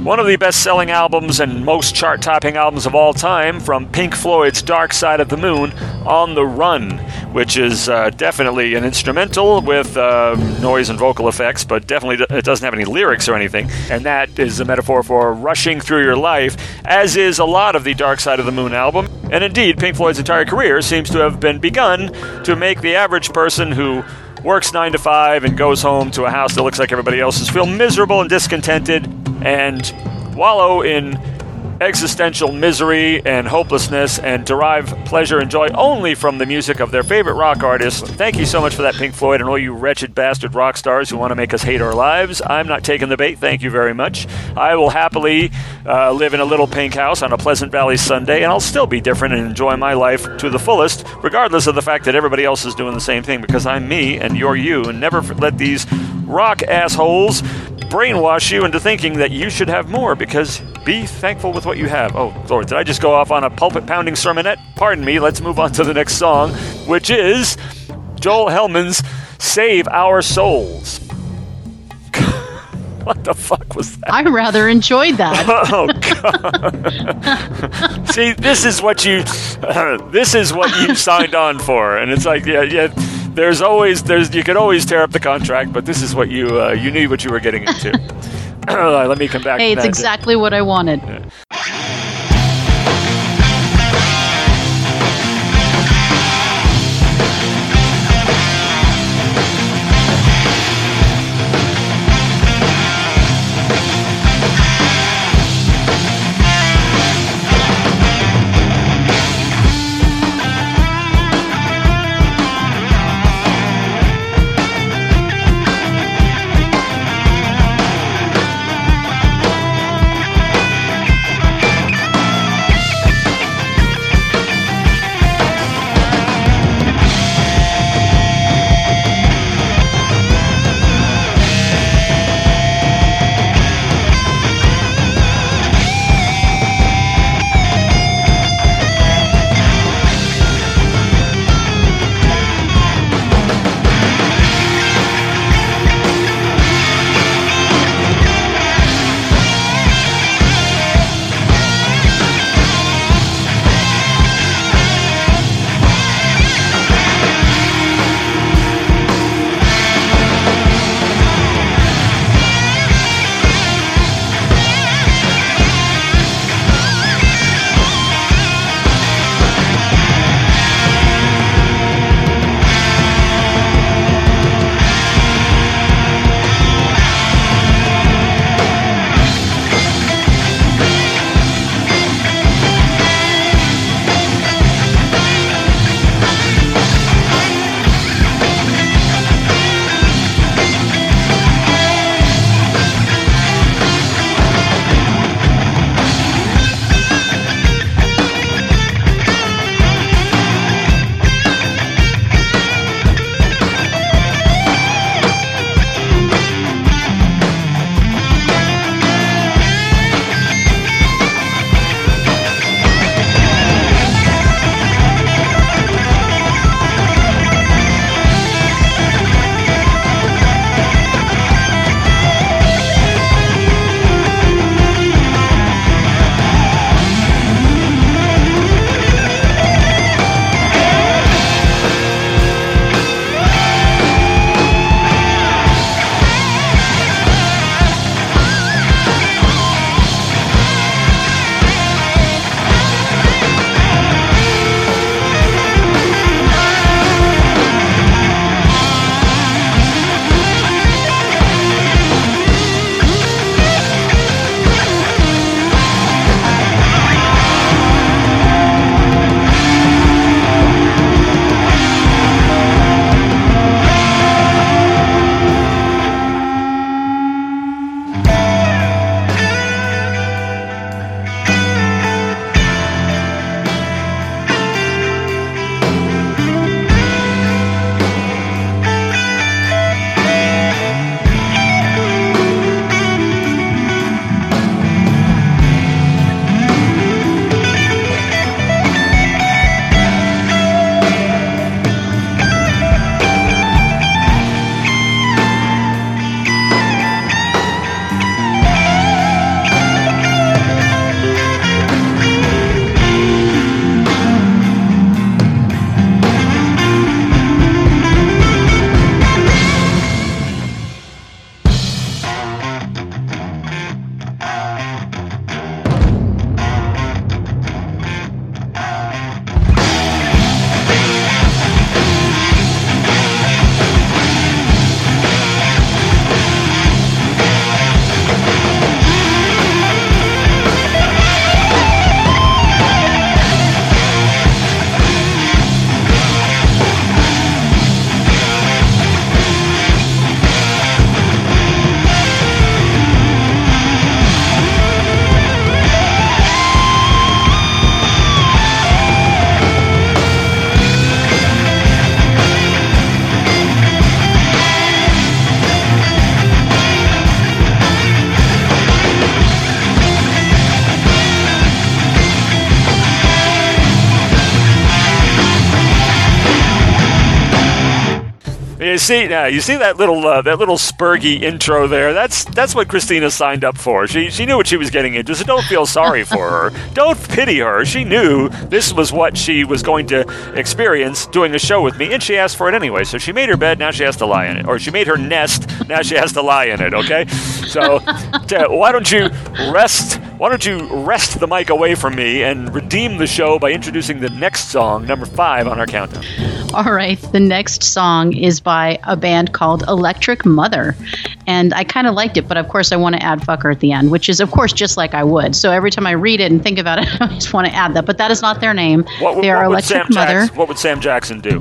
one of the best selling albums and most chart topping albums of all time from Pink Floyd's Dark Side of the Moon, On the Run, which is uh, definitely an instrumental with uh, noise and vocal effects, but definitely it doesn't have any lyrics or anything. And that is a metaphor for rushing through your life, as is a lot of the Dark Side of the Moon album. And indeed, Pink Floyd's entire career seems to have been begun to make the average person who works nine to five and goes home to a house that looks like everybody else's feel miserable and discontented and wallow in existential misery and hopelessness and derive pleasure and joy only from the music of their favorite rock artists. Thank you so much for that, Pink Floyd, and all you wretched bastard rock stars who want to make us hate our lives. I'm not taking the bait. Thank you very much. I will happily uh, live in a little pink house on a Pleasant Valley Sunday, and I'll still be different and enjoy my life to the fullest, regardless of the fact that everybody else is doing the same thing, because I'm me and you're you, and never let these rock assholes brainwash you into thinking that you should have more because be thankful with what you have. Oh, Lord, did I just go off on a pulpit pounding sermonette? Pardon me, let's move on to the next song, which is Joel Hellman's Save Our Souls. what the fuck was that? I rather enjoyed that. Oh God! See, this is what you, this is what you signed on for, and it's like, yeah, yeah. There's always, there's, you could always tear up the contract, but this is what you, uh, you knew what you were getting into. Let me come back. hey, it's exactly what I wanted. See, uh, you see that little uh, that little spurgy intro there. That's that's what Christina signed up for. She she knew what she was getting into. So don't feel sorry for her. Don't pity her. She knew this was what she was going to experience doing a show with me, and she asked for it anyway. So she made her bed. Now she has to lie in it, or she made her nest. Now she has to lie in it. Okay. So t- why don't you rest? Why don't you wrest the mic away from me and redeem the show by introducing the next song, number five on our countdown? All right, the next song is by a band called Electric Mother. And I kind of liked it, but of course I want to add fucker at the end, which is, of course, just like I would. So every time I read it and think about it, I just want to add that. But that is not their name. What, they are would Electric Mother. Jackson, what would Sam Jackson do?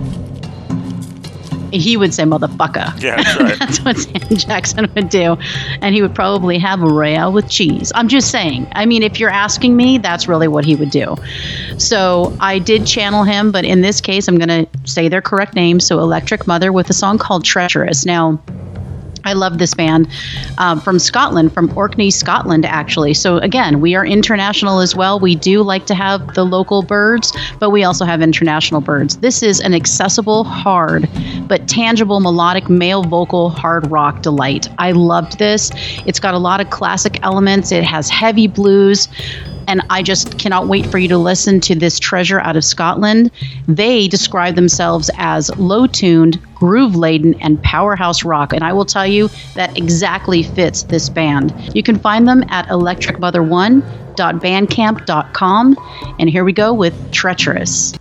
He would say motherfucker. Yeah, that's right. That's what Sam Jackson would do. And he would probably have a royale with cheese. I'm just saying. I mean, if you're asking me, that's really what he would do. So I did channel him, but in this case, I'm going to say their correct name. So Electric Mother with a song called Treacherous. Now, I love this band um, from Scotland, from Orkney, Scotland, actually. So, again, we are international as well. We do like to have the local birds, but we also have international birds. This is an accessible, hard, but tangible melodic male vocal hard rock delight. I loved this. It's got a lot of classic elements, it has heavy blues and I just cannot wait for you to listen to this treasure out of Scotland. They describe themselves as low tuned, groove laden, and powerhouse rock, and I will tell you that exactly fits this band. You can find them at electricmother1.bandcamp.com, and here we go with Treacherous.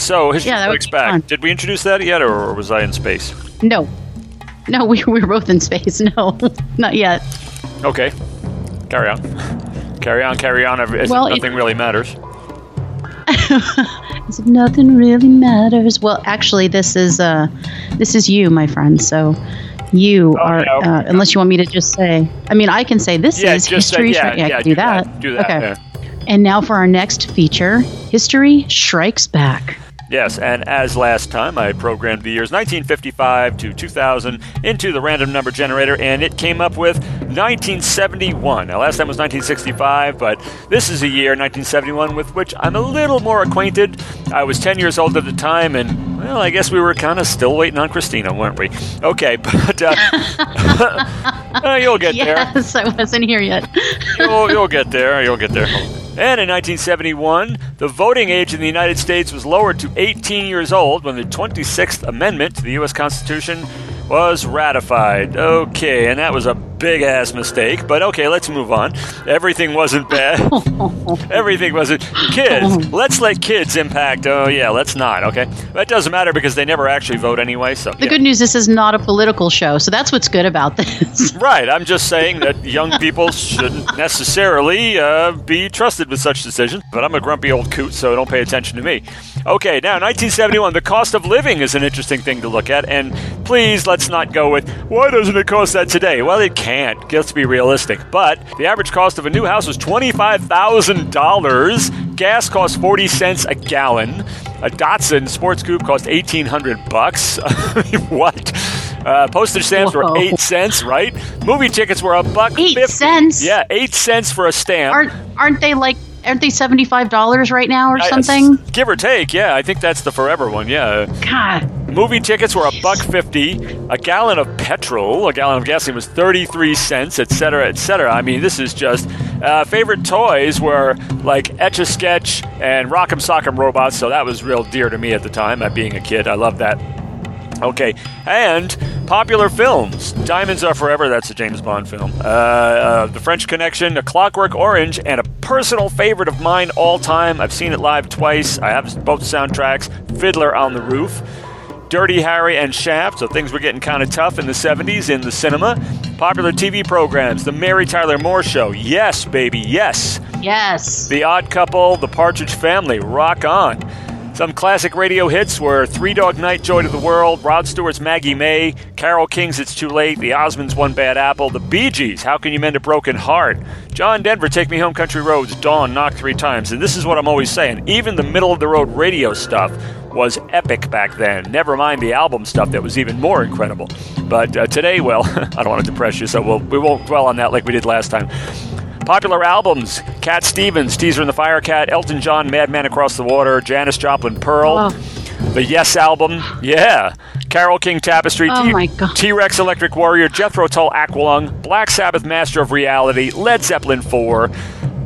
So History Yeah, Strikes Back. Did we introduce that yet, or was I in space? No. No, we, we were both in space. No, not yet. Okay, carry on. Carry on, carry on. As if Well, it- nothing really matters. As if nothing really matters. Well, actually, this is uh, this is you, my friend. So you Oh, are, yeah. uh, unless you want me to just say. I mean, I can say this Yeah, is just say- history. yeah, yeah, I yeah, can do, do that. that, do that, Okay. And now for our next feature, history strikes back. Yes, and as last time, I programmed the years 1955 to 2000 into the random number generator, and it came up with 1971. Now, last time was 1965, but this is a year, 1971, with which I'm a little more acquainted. I was 10 years old at the time, and, well, I guess we were kind of still waiting on Christina, weren't we? Okay, but uh, uh, you'll get there. Yes, I wasn't here yet. you'll, you'll get there. You'll get there. And in 1971, the voting age in the United States was lowered to 18 years old when the 26th Amendment to the U.S. Constitution was ratified. Okay, and that was a big ass mistake, but okay, let's move on. Everything wasn't bad. Everything wasn't. Kids, let's let kids impact. Oh, yeah, let's not, okay? That doesn't matter because they never actually vote anyway, so. The yeah. good news, is this is not a political show, so that's what's good about this. Right, I'm just saying that young people shouldn't necessarily uh, be trusted with such decisions. But I'm a grumpy old coot, so don't pay attention to me. Okay, now 1971, the cost of living is an interesting thing to look at, and please let's not go with why doesn't it cost that today? Well, it can't. Let's be realistic. But the average cost of a new house was twenty-five thousand dollars. Gas costs forty cents a gallon. A Datsun sports coupe cost eighteen hundred bucks. what? Uh, postage stamps were eight cents, right? Movie tickets were a buck Eight 50. cents? Yeah, eight cents for a stamp. aren't aren't they like aren't they seventy five dollars right now or I- something? give or take, yeah. I think that's the forever one. Yeah. God, Movie tickets were a buck fifty. A gallon of petrol, a gallon of gasoline was thirty-three cents, etc., etc. I mean, this is just uh, favorite toys were like Etch a Sketch and Rock'em Sock'em Robots. So that was real dear to me at the time. Uh, being a kid, I loved that. Okay, and popular films. Diamonds Are Forever, that's a James Bond film. Uh, uh, the French Connection, A Clockwork Orange, and a personal favorite of mine all time. I've seen it live twice. I have both soundtracks Fiddler on the Roof. Dirty Harry and Shaft, so things were getting kind of tough in the 70s in the cinema. Popular TV programs, The Mary Tyler Moore Show, yes, baby, yes. yes. The Odd Couple, The Partridge Family, rock on. Some classic radio hits were Three Dog Night, Joy to the World, Rod Stewart's Maggie May, Carole King's It's Too Late, The Osmonds' One Bad Apple, The Bee Gees, How Can You Mend a Broken Heart, John Denver, Take Me Home Country Roads, Dawn, Knock Three Times. And this is what I'm always saying even the middle of the road radio stuff was epic back then. Never mind the album stuff that was even more incredible. But uh, today, well, I don't want to depress you, so we'll, we won't dwell on that like we did last time. Popular albums Cat Stevens, Teaser and the Firecat, Elton John, Madman Across the Water, Janis Joplin, Pearl. Oh. The Yes album, yeah. Carole King Tapestry, Oh. T Rex Electric Warrior, Jethro Tull Aqualung, Black Sabbath Master of Reality, Led Zeppelin 4,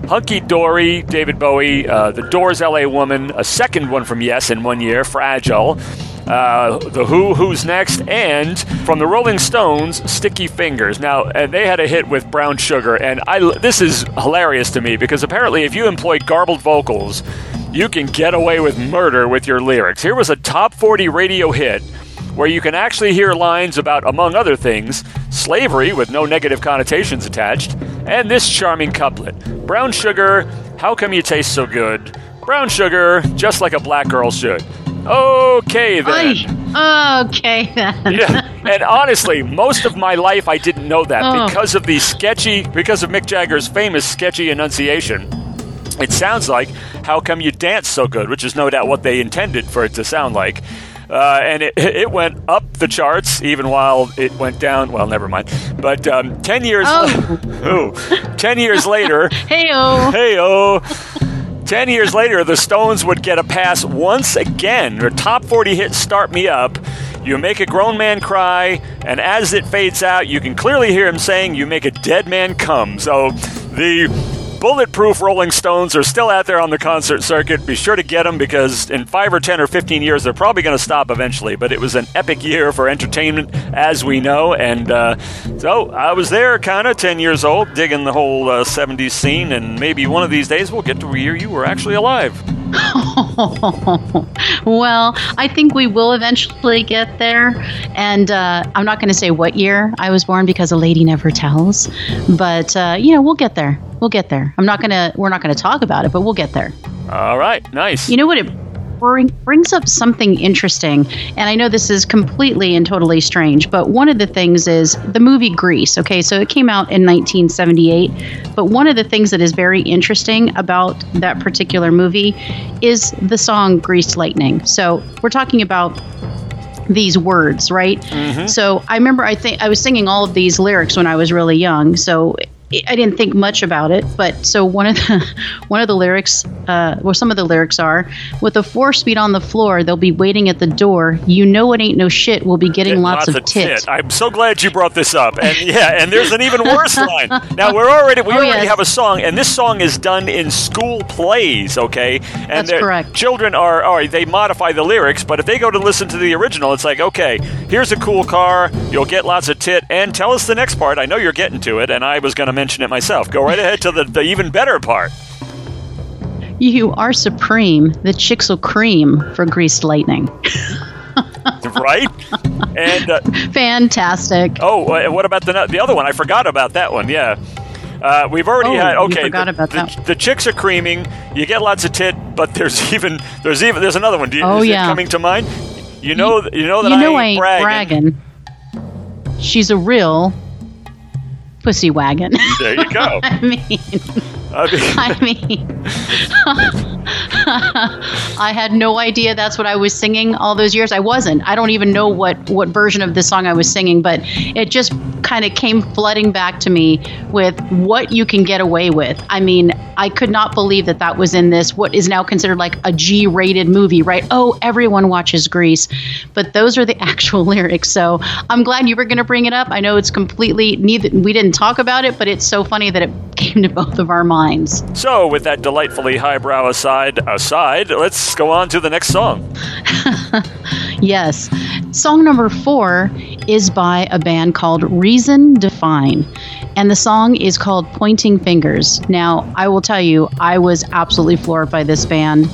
Hunky Dory, David Bowie, uh, The Doors LA Woman, a second one from Yes in one year, Fragile. Uh, the Who, Who's Next, and from the Rolling Stones, Sticky Fingers. Now, and they had a hit with Brown Sugar, and I this is hilarious to me because apparently, if you employ garbled vocals, you can get away with murder with your lyrics. Here was a top 40 radio hit where you can actually hear lines about, among other things, slavery with no negative connotations attached, and this charming couplet Brown sugar, how come you taste so good? Brown sugar, just like a black girl should. Okay then. Oy. Okay then. Yeah, and honestly, most of my life I didn't know that Oh. because of the sketchy, because of Mick Jagger's famous sketchy enunciation. It sounds like "How come you dance so good," which is no doubt what they intended for it to sound like. Uh, and it, it went up the charts even while it went down. Well, never mind. But um, ten years, Oh. Ooh. ten years later, Hey oh. Hey oh. Ten years later, the Stones would get a pass once again. Their top 40 hit Start Me Up. You make a grown man cry, and as it fades out, you can clearly hear him saying, You make a dead man come. So the bulletproof Rolling Stones are still out there on the concert circuit. Be sure to get them because in five or 10 or 15 years, they're probably going to stop eventually. But it was an epic year for entertainment, as we know. And uh, so I was there, kind of 10 years old, digging the whole uh, 70s scene. And maybe one of these days we'll get to hear you were actually alive. well, I think we will eventually get there. And uh, I'm not going to say what year I was born because a lady never tells. But, uh, you know, we'll get there. We'll get there. I'm not going to, we're not going to talk about it, but we'll get there. All right, nice. You know what? It bring, brings up something interesting. And I know this is completely and totally strange, but one of the things is the movie Grease. Okay, so it came out in 1978. But one of the things that is very interesting about that particular movie is the song Greased Lightning. So we're talking about these words, right? Mm-hmm. So I remember I think I was singing all of these lyrics when I was really young. So I didn't think much about it, but so one of the one of the lyrics, uh, well, some of the lyrics are, "With a four speed on the floor, they'll be waiting at the door. You know it ain't no shit. We'll be getting Get lots, of tit." tit. I'm so glad you brought this up. And yeah, and there's an even worse line. Now we're already we Oh, already yes. have a song, and this song is done in school plays. Okay, and That's correct. Children are all right. They modify the lyrics, but if they go to listen to the original, it's like, okay, here's a cool car. You'll get lots of tit, and tell us the next part. I know you're getting to it, and I was going to mention it myself. Go right ahead to the, the even better part. You are supreme. The chicks will cream for greased lightning. right? and uh, Fantastic. oh, uh, what about the the other one? I forgot about that one. Yeah. Uh, we've already Oh, had okay. forgot the, about the, that. the chicks are creaming. You get lots of tit, but there's even there's even there's another one. Do you, Oh, yeah. coming to mind? You know th- you know that you know I I ain't ain't bragging. bragging. She's a real pussy wagon. There you go. I mean, I mean, I had no idea that's what I was singing all those years. I wasn't. I don't even know what what version of this song I was singing, but it just kind of came flooding back to me with what you can get away with. I mean, I could not believe that that was in this what is now considered like a G-rated movie, right? Oh, everyone watches Grease, but those are the actual lyrics. So I'm glad you were going to bring it up. I know it's completely neither. We didn't talk about it, but it's so funny that it came to both of our minds. so with that delightfully highbrow aside aside, let's go on to the next song. Yes. Song number four is by a band called Reason Define. And the song is called Pointing Fingers. Now, I will tell you, I was absolutely floored by this band.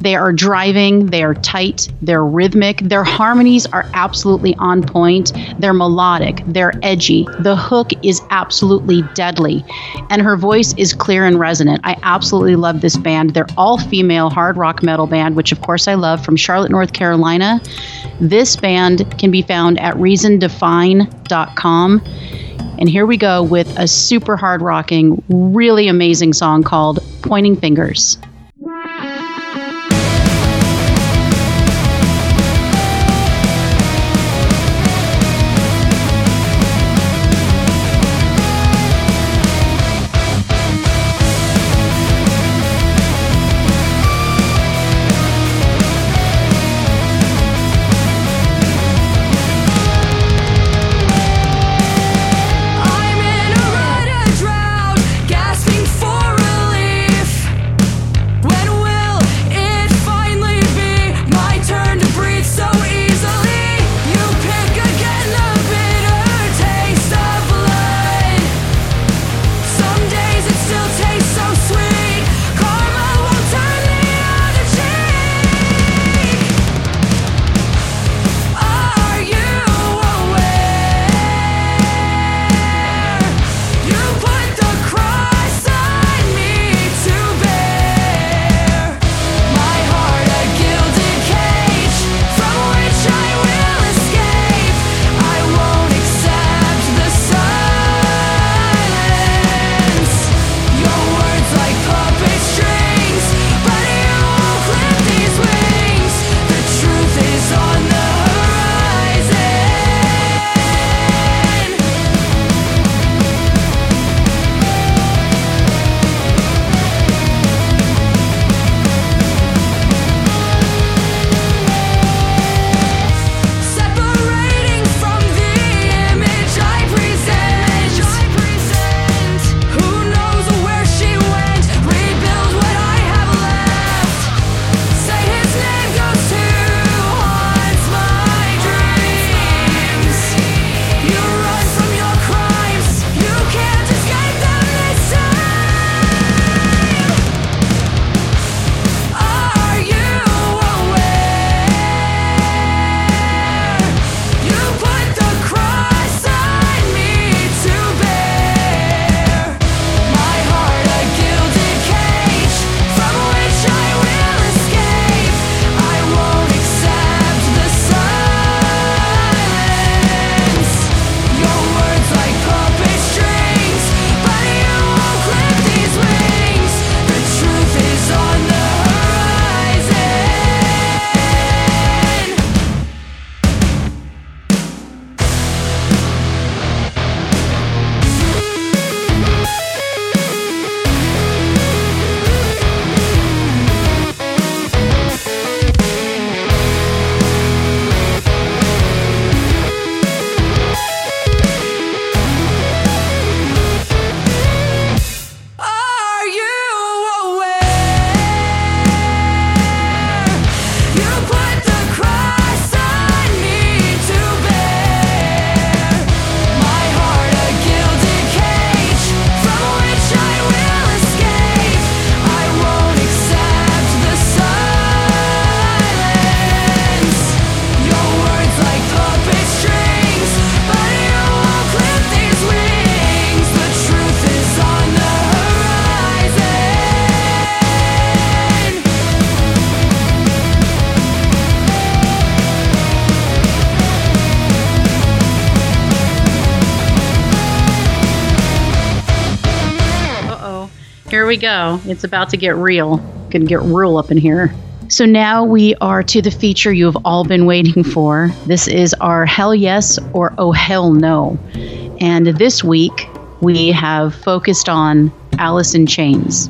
They are driving, they are tight, they're rhythmic, their harmonies are absolutely on point, they're melodic, they're edgy. The hook is absolutely deadly, and her voice is clear and resonant. I absolutely love this band. They're all female hard rock metal band, which of course I love from Charlotte, North Carolina. This band can be found at reasondefine.com. And here we go with a super hard rocking, really amazing song called Pointing Fingers. Here we go. It's about to get real. Gonna get real up in here. So now we are to the feature you have all been waiting for. This is our Hell Yes or Oh Hell No. And this week we have focused on Alice in Chains.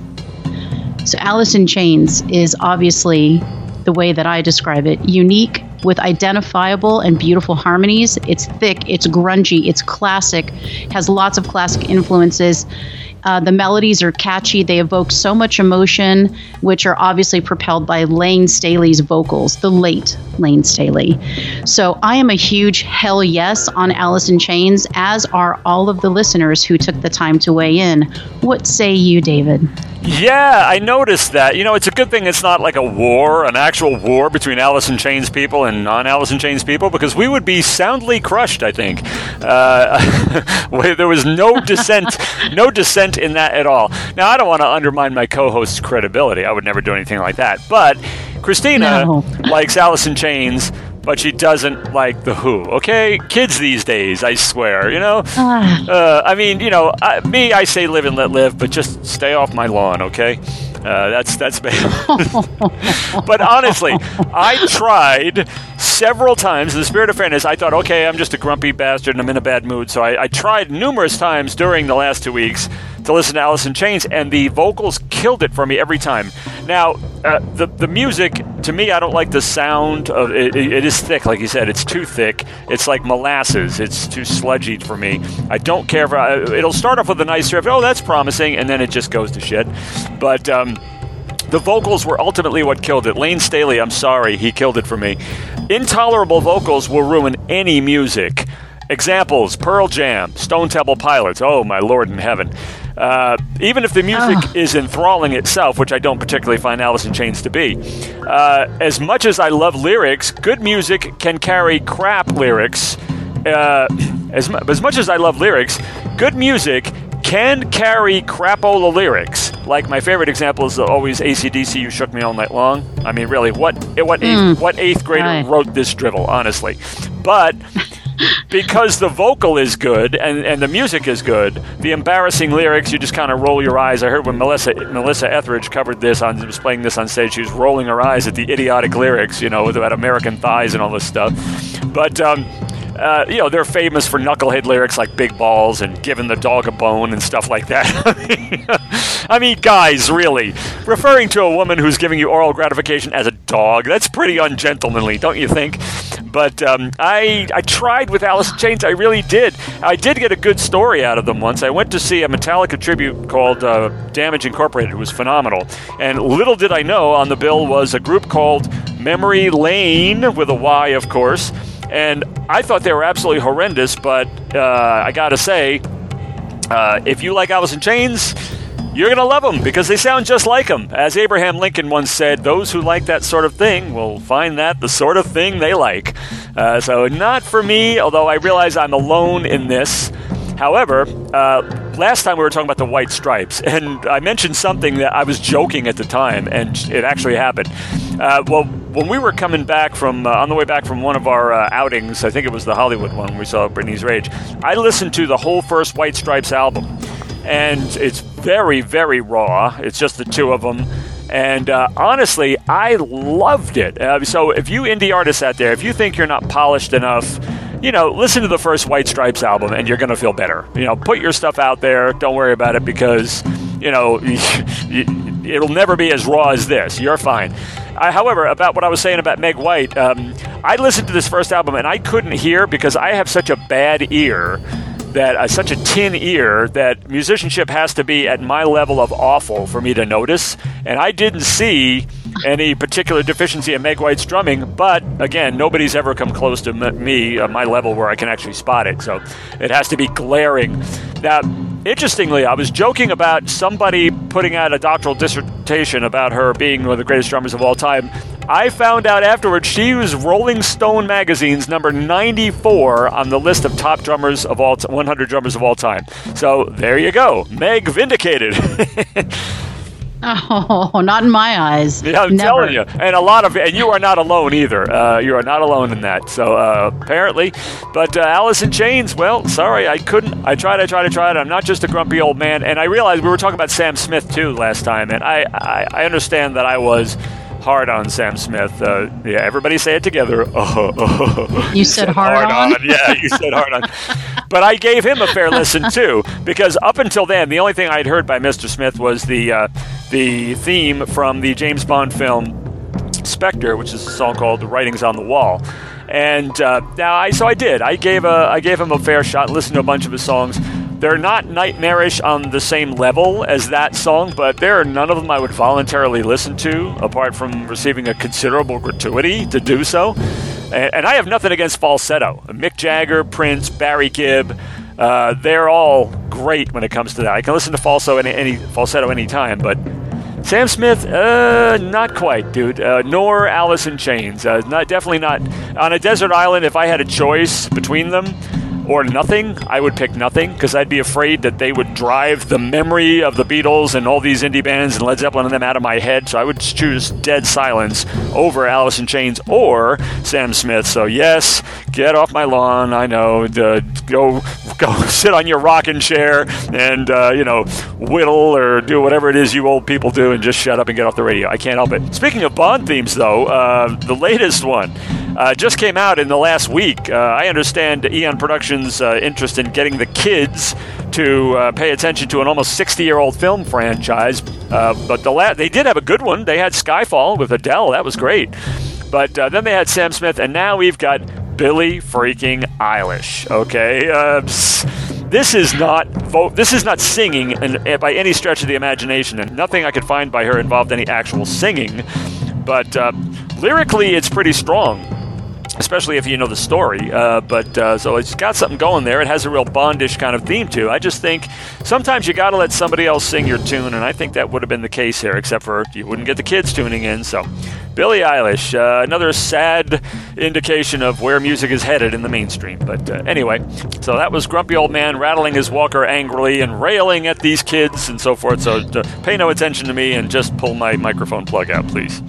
So, Alice in Chains is obviously the way that I describe it unique with identifiable and beautiful harmonies. It's thick, it's grungy, it's classic, has lots of classic influences. Uh, the melodies are catchy. They evoke so much emotion, which are obviously propelled by Layne Staley's vocals, the late Layne Staley. So I am a huge hell yes on Alice in Chains, as are all of the listeners who took the time to weigh in. What say you, David? Yeah, I noticed that. You know, it's a good thing it's not like a war, an actual war between Alice in Chains people and non Alice in Chains people, because we would be soundly crushed, I think. Uh, there was no dissent, no dissent in that at all. Now, I don't want to undermine my co host's credibility. I would never do anything like that. But Christina No. likes Alice in Chains. But she doesn't like the Who. Okay, kids these days, I swear. You know, Ah. uh, I mean, you know, I, me, I say live and let live, but just stay off my lawn, okay? Uh, that's that's but honestly, I tried several times. In the spirit of fairness, I thought, okay, I'm just a grumpy bastard and I'm in a bad mood. So I, I tried numerous times during the last two weeks to listen to Alice in Chains, and the vocals killed it for me every time. Now, uh, the the music to me, I don't like the sound of it, it. Is thick, like you said. It's too thick. It's like molasses. It's too sludgy for me. I don't care for. uh, It'll start off with a nice riff. Oh, that's promising, and then it just goes to shit. But um, the vocals were ultimately what killed it. Layne Staley, I'm sorry, he killed it for me. Intolerable vocals will ruin any music. Examples Pearl Jam, Stone Temple Pilots, oh my lord in heaven. Uh, even if the music Ugh. is enthralling itself, which I don't particularly find Alice in Chains to be, uh, as much as I love lyrics, good music can carry crap lyrics. Uh, as, as much as I love lyrics, good music can carry crapola lyrics. Like my favorite example is always AC/DC, You Shook Me All Night Long. I mean, really, what what eighth, what eighth grader Right. wrote this drivel, honestly? But because the vocal is good and, and the music is good, the embarrassing lyrics, you just kind of roll your eyes. I heard when Melissa Melissa Etheridge covered this on was playing this on stage, she was rolling her eyes at the idiotic lyrics, you know, about American thighs and all this stuff. But um, uh, you know, they're famous for knucklehead lyrics like "big balls" and "giving the dog a bone" and stuff like that. I mean, guys, really, referring to a woman who's giving you oral gratification as a dog—that's pretty ungentlemanly, don't you think? But um, I I tried with Alice in Chains. I really did. I did get a good story out of them once. I went to see a Metallica tribute called uh, Damage Incorporated. It was phenomenal. And little did I know, on the bill was a group called Memory Layne with a Y, of course. And I thought they were absolutely horrendous. But uh, I gotta say, uh, if you like Alice in Chains, you're going to love them because they sound just like them. As Abraham Lincoln once said, those who like that sort of thing will find that the sort of thing they like. Uh, so, not for me, although I realize I'm alone in this. However, uh, last time we were talking about the white stripes, and I mentioned something that I was joking at the time, and it actually happened. Uh, well, when we were coming back from, uh, on the way back from one of our uh, outings, I think it was the Hollywood one, we saw Brittany's Rage, I listened to the whole first White Stripes album and it's very, very raw. It's just the two of them. And uh, honestly, I loved it. Uh, so if you indie artists out there, if you think you're not polished enough, you know, listen to the first White Stripes album and you're going to feel better. You know, put your stuff out there. Don't worry about it because, you know, it'll never be as raw as this. You're fine. I, however, about what I was saying about Meg White, um, I listened to this first album and I couldn't hear because I have such a bad ear that uh, such a tin ear that musicianship has to be at my level of awful for me to notice. And I didn't see any particular deficiency in Meg White's drumming, but again, nobody's ever come close to me, uh, my level, where I can actually spot it. So it has to be glaring. Now, interestingly, I was joking about somebody putting out a doctoral dissertation about her being one of the greatest drummers of all time. I found out afterwards she was Rolling Stone magazine's number 94 on the list of top drummers of all t- 100 drummers of all time. So there you go, Meg vindicated. Oh, not in my eyes. Yeah, I'm Never. telling you, and a lot of, and you are not alone either. Uh, you are not alone in that. So uh, apparently, but uh, Alice in Chains. Well, sorry, I couldn't. I tried. I tried. I tried. I'm not just a grumpy old man, and I realized we were talking about Sam Smith too last time, and I I, I understand that I was hard on Sam Smith. Uh, yeah, everybody say it together. Oh, oh. You said hard on? Yeah, you said hard on. But I gave him a fair listen too, because up until then, the only thing I'd heard by Mr. Smith was the uh, the theme from the James Bond film Spectre, which is a song called "The Writing's on the Wall." And uh, now, I so I did. I gave a I gave him a fair shot. Listened to a bunch of his songs. They're not nightmarish on the same level as that song, but there are none of them I would voluntarily listen to, apart from receiving a considerable gratuity to do so. And, and I have nothing against falsetto. Mick Jagger, Prince, Barry Gibb. Uh, they're all great when it comes to that. I can listen to falsetto any, any falsetto anytime, but Sam Smith, uh, not quite, dude. Uh, nor Alice in Chains. Uh, not definitely not. On a desert island, if I had a choice between them or nothing, I would pick nothing because I'd be afraid that they would drive the memory of the Beatles and all these indie bands and Led Zeppelin and them out of my head. So I would choose Dead Silence over Alice in Chains or Sam Smith. So yes, get off my lawn. I know. Uh, go go sit on your rocking chair and uh, you know whittle or do whatever it is you old people do and just shut up and get off the radio. I can't help it. Speaking of Bond themes, though, uh, the latest one uh, just came out in the last week. Uh, I understand Eon Productions' uh, interest in getting the kids to uh, pay attention to an almost 60-year-old film franchise, uh, but the la- they did have a good one. They had Skyfall with Adele. That was great. But uh, then they had Sam Smith, and now we've got Billie freaking Eilish. Okay, uh, this is not vo- this is not singing and, by any stretch of the imagination, and nothing I could find by her involved any actual singing. But uh, lyrically, it's pretty strong especially if you know the story. Uh, but uh, so it's got something going there. It has a real Bondish kind of theme to. I just think sometimes you got to let somebody else sing your tune, and I think that would have been the case here, except for you wouldn't get the kids tuning in. So, Billie Eilish, uh, another sad indication of where music is headed in the mainstream. But uh, anyway, so that was Grumpy Old Man rattling his walker angrily and railing at these kids and so forth. So uh, pay no attention to me and just pull my microphone plug out, please.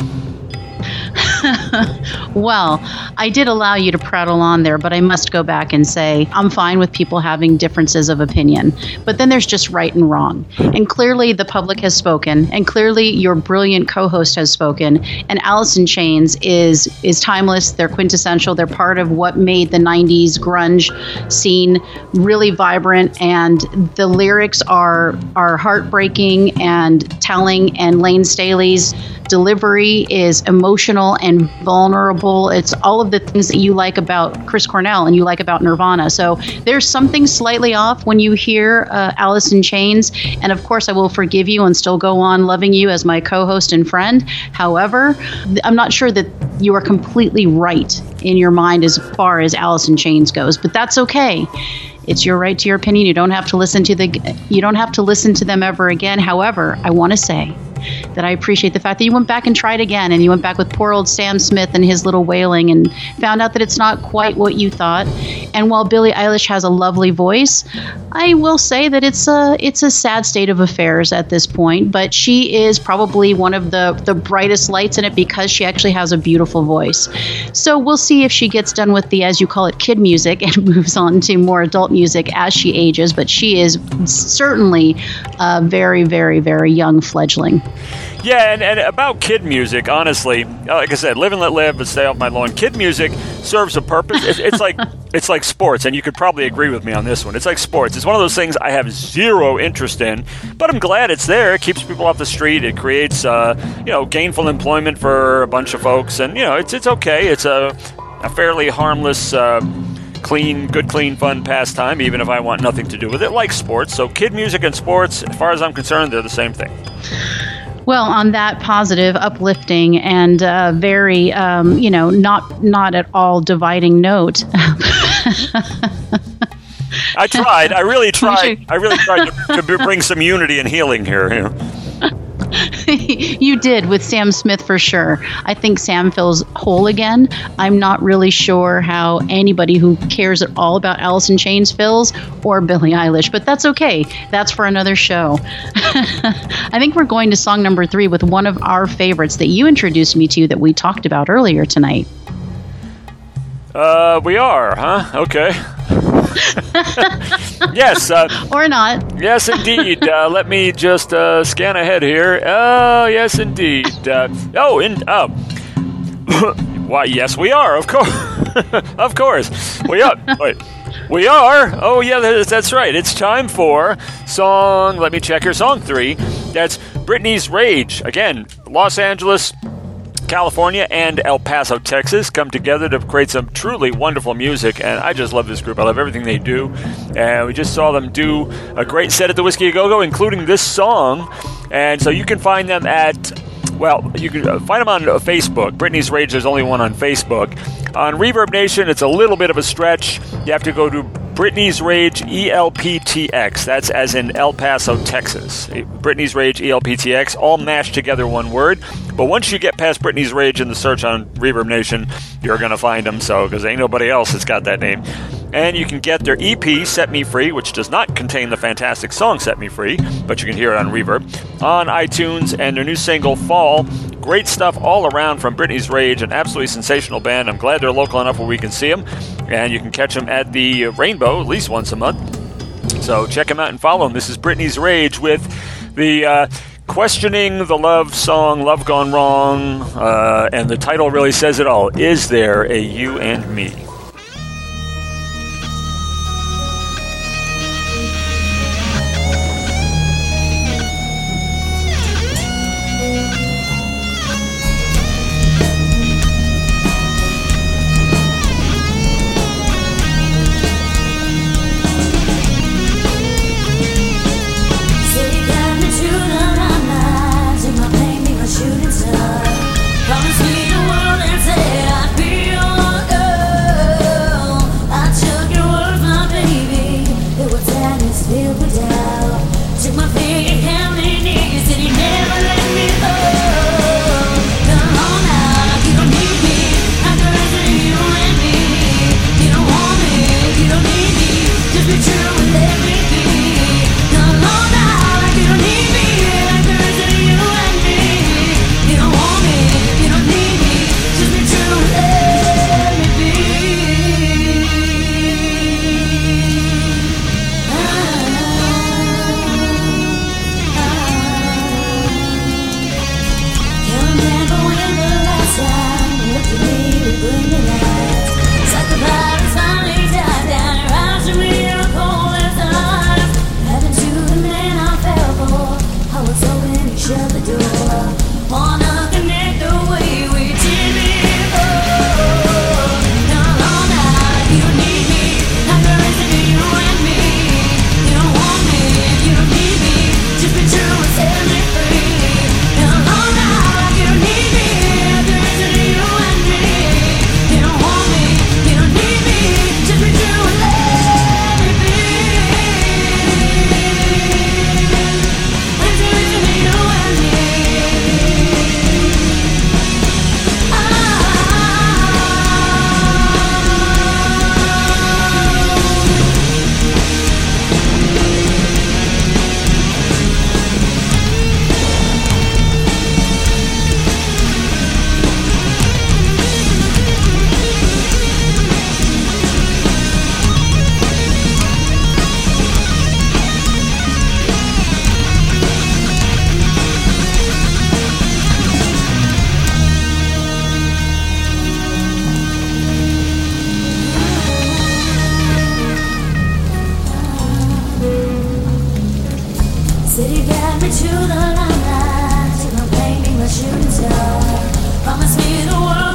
well, I did allow you to prattle on there, but I must go back and say I'm fine with people having differences of opinion. But then there's just right and wrong. And clearly the public has spoken, and clearly your brilliant co-host has spoken, and Alice in Chains is is timeless, they're quintessential, they're part of what made the 90s grunge scene really vibrant and the lyrics are are heartbreaking and telling and Layne Staley's delivery is emotional and vulnerable. It's all of the things that you like about Chris Cornell and you like about Nirvana. So there's something slightly off when you hear uh, Alice in Chains. And of course, I will forgive you and still go on loving you as my co host and friend. However, I'm not sure that you are completely right in your mind as far as Alice in Chains goes, but that's okay it's your right to your opinion you don't have to listen to the you don't have to listen to them ever again however i want to say that I appreciate the fact that you went back and tried again and you went back with poor old Sam Smith and his little wailing and found out that it's not quite what you thought. And while Billie Eilish has a lovely voice, I will say that it's a it's a sad state of affairs at this point, but she is probably one of the the brightest lights in it because she actually has a beautiful voice. So we'll see if she gets done with the as you call it kid music and moves on to more adult music as she ages, but she is certainly a very very very young fledgling. Yeah, and, and about kid music, honestly, uh, like I said, live and let live, but stay off my lawn. Kid music serves a purpose. It's, it's like it's like sports, and you could probably agree with me on this one. It's like sports. It's one of those things I have zero interest in, but I'm glad it's there. It keeps people off the street. It creates, uh, you know, gainful employment for a bunch of folks, and you know, it's it's okay. It's a a fairly harmless. Uh, clean, good, clean, fun pastime, even if I want nothing to do with it, like sports. So, kid music and sports, as far as I'm concerned, they're the same thing. Well, on that positive, uplifting, and uh, very, um, you know, not not at all dividing note. I tried. I really tried. I really tried to, to bring some unity and healing here. You know. you did with Sam Smith for sure. I think Sam feels whole again. I'm not really sure how anybody who cares at all about in Chains feels or Billie Eilish, but that's okay. That's for another show. I think we're going to song number three with one of our favorites that you introduced me to that we talked about earlier tonight. Uh, we are, huh? Okay. yes, uh, Or not. yes, indeed. Uh, let me just uh, scan ahead here. Oh, yes, indeed. Uh, oh, in oh, why? Yes, we are. Of course, of course, we are. Wait, we are. Oh, yeah, that's, that's right. It's time for song. Let me check here. Song three. That's Brittany's Rage. Again, Los Angeles. California and El Paso, Texas come together to create some truly wonderful music, and I just love this group. I love everything they do, and we just saw them do a great set at the Whisky A Go Go, including this song. And so you can find them at well, you can uh, find them on Facebook. Brittany's Rage, there's only one on Facebook. On Reverb Nation, it's a little bit of a stretch. You have to go to Brittany's Rage ELPTX. That's as in El Paso, Texas. Brittany's Rage ELPTX, all mashed together one word. But once you get past Brittany's Rage in the search on Reverb Nation, you're going to find them. So, because ain't nobody else that's got that name. And you can get their EP, Set Me Free, which does not contain the fantastic song Set Me Free, but you can hear it on Reverb, on iTunes, and their new single, Fall. Great stuff all around from Brittany's Rage, an absolutely sensational band. I'm glad they're local enough where we can see them, and you can catch them at the Rainbow at least once a month. So check them out and follow them. This is Brittany's Rage with the uh, questioning the love song "Love Gone Wrong," uh, and the title really says it all. Is there a you and me? City got me to the limelight. My pain, be my shooting star. Promised me the world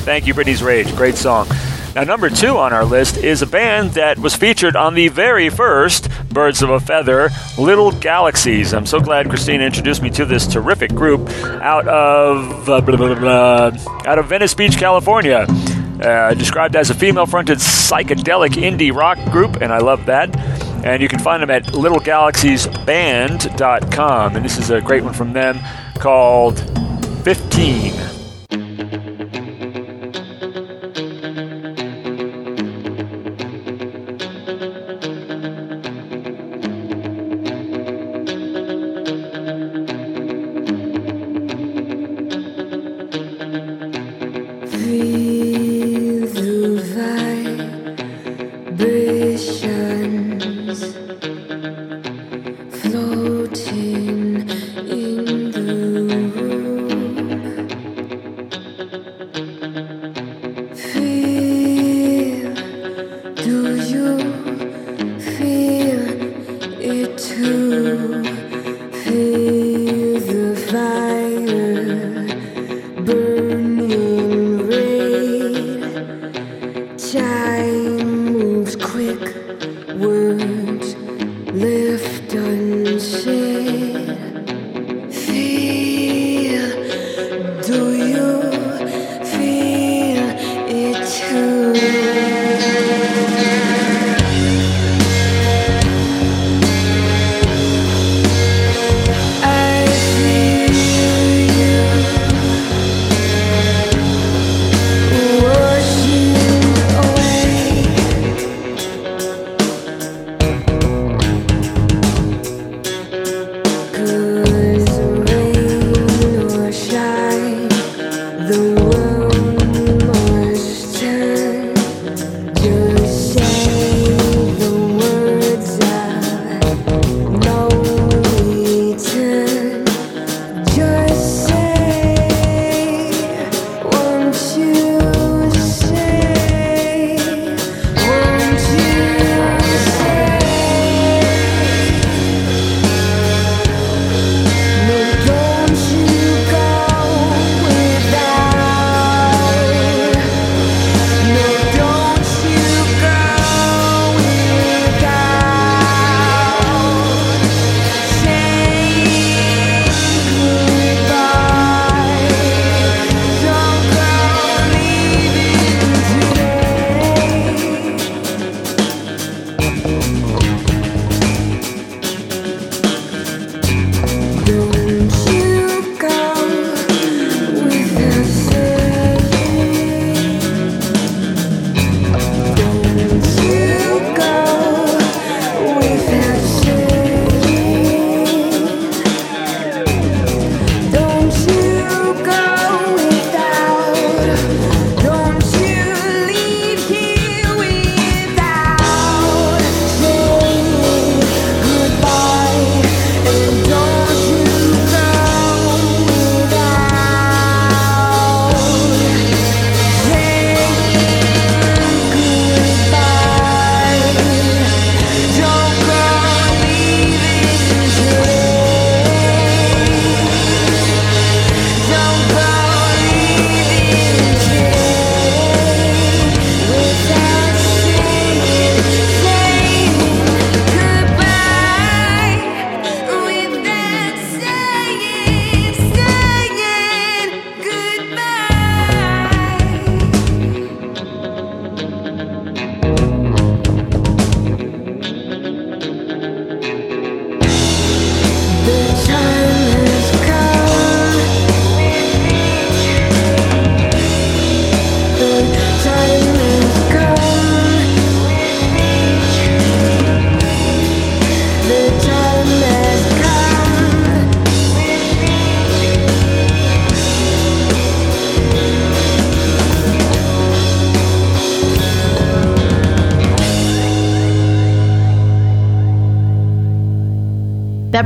right, thank you, Brittany's Rage. Great song. Now, number two on our list is a band that was featured on the very first Birds of a Feather, Little Galaxies. I'm so glad Christina introduced me to this terrific group out of uh, blah, blah, blah, out of Venice Beach, California. Uh, described as a female-fronted psychedelic indie rock group, and I love that. And you can find them at littlegalaxiesband.com. And this is a great one from them called 15.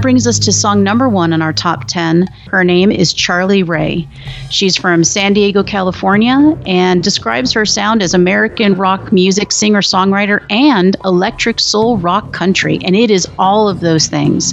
Brings us to song number one in our top 10. Her name is Charlie Ray. She's from San Diego, California, and describes her sound as American rock music singer songwriter and electric soul rock country. And it is all of those things.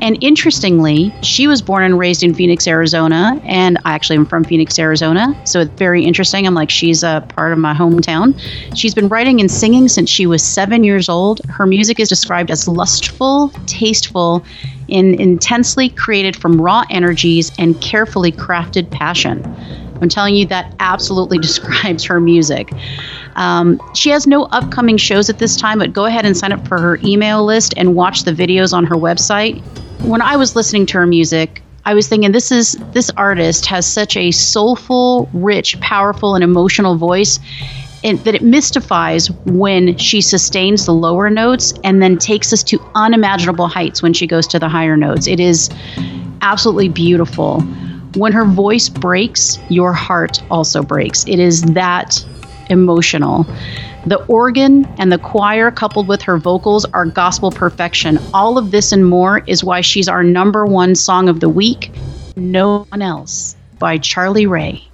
And interestingly, she was born and raised in Phoenix, Arizona, and I actually am from Phoenix, Arizona. So it's very interesting. I'm like, she's a part of my hometown. She's been writing and singing since she was seven years old. Her music is described as lustful, tasteful, and intensely created from raw energies and carefully crafted passion. I'm telling you, that absolutely describes her music. Um, she has no upcoming shows at this time, but go ahead and sign up for her email list and watch the videos on her website. When I was listening to her music, I was thinking this is this artist has such a soulful, rich, powerful, and emotional voice that it mystifies when she sustains the lower notes and then takes us to unimaginable heights when she goes to the higher notes. It is absolutely beautiful. When her voice breaks, your heart also breaks. It is that emotional. The organ and the choir, coupled with her vocals, are gospel perfection. All of this and more is why she's our number one song of the week. No one else by Charlie Ray.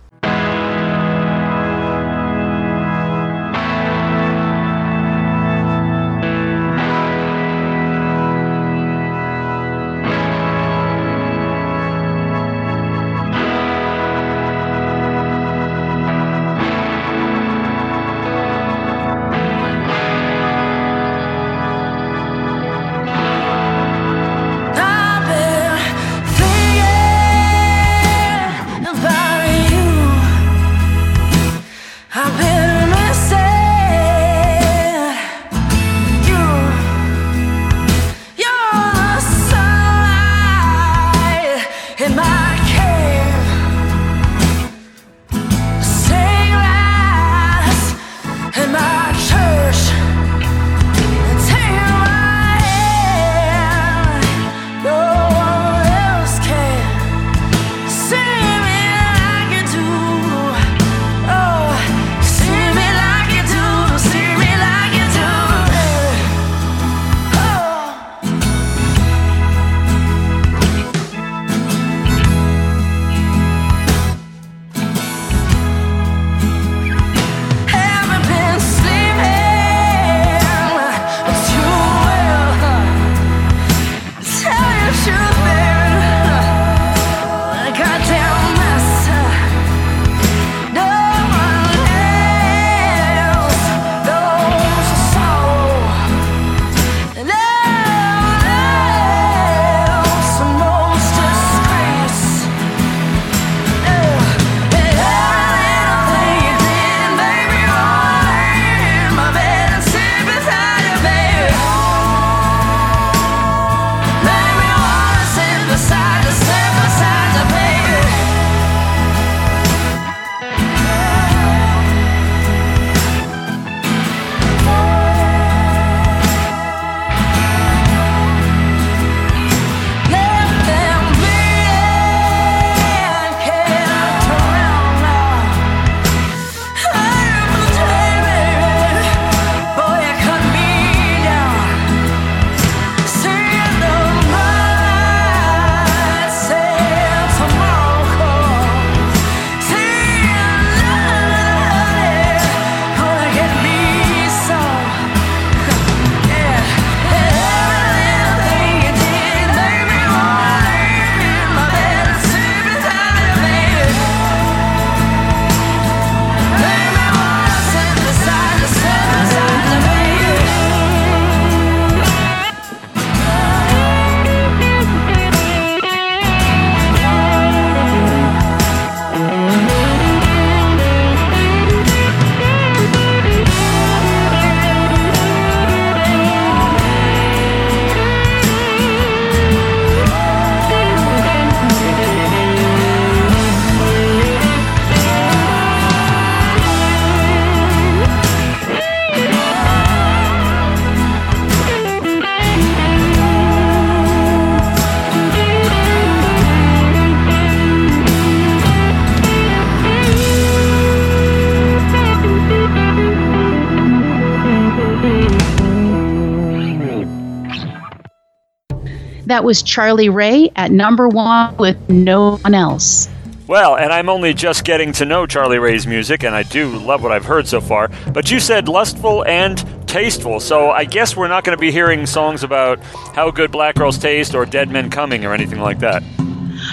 That was Charlie Ray at number one with no one else. Well, and I'm only just getting to know Charlie Ray's music, and I do love what I've heard so far. But you said lustful and tasteful, so I guess we're not going to be hearing songs about how good black girls taste or dead men coming or anything like that.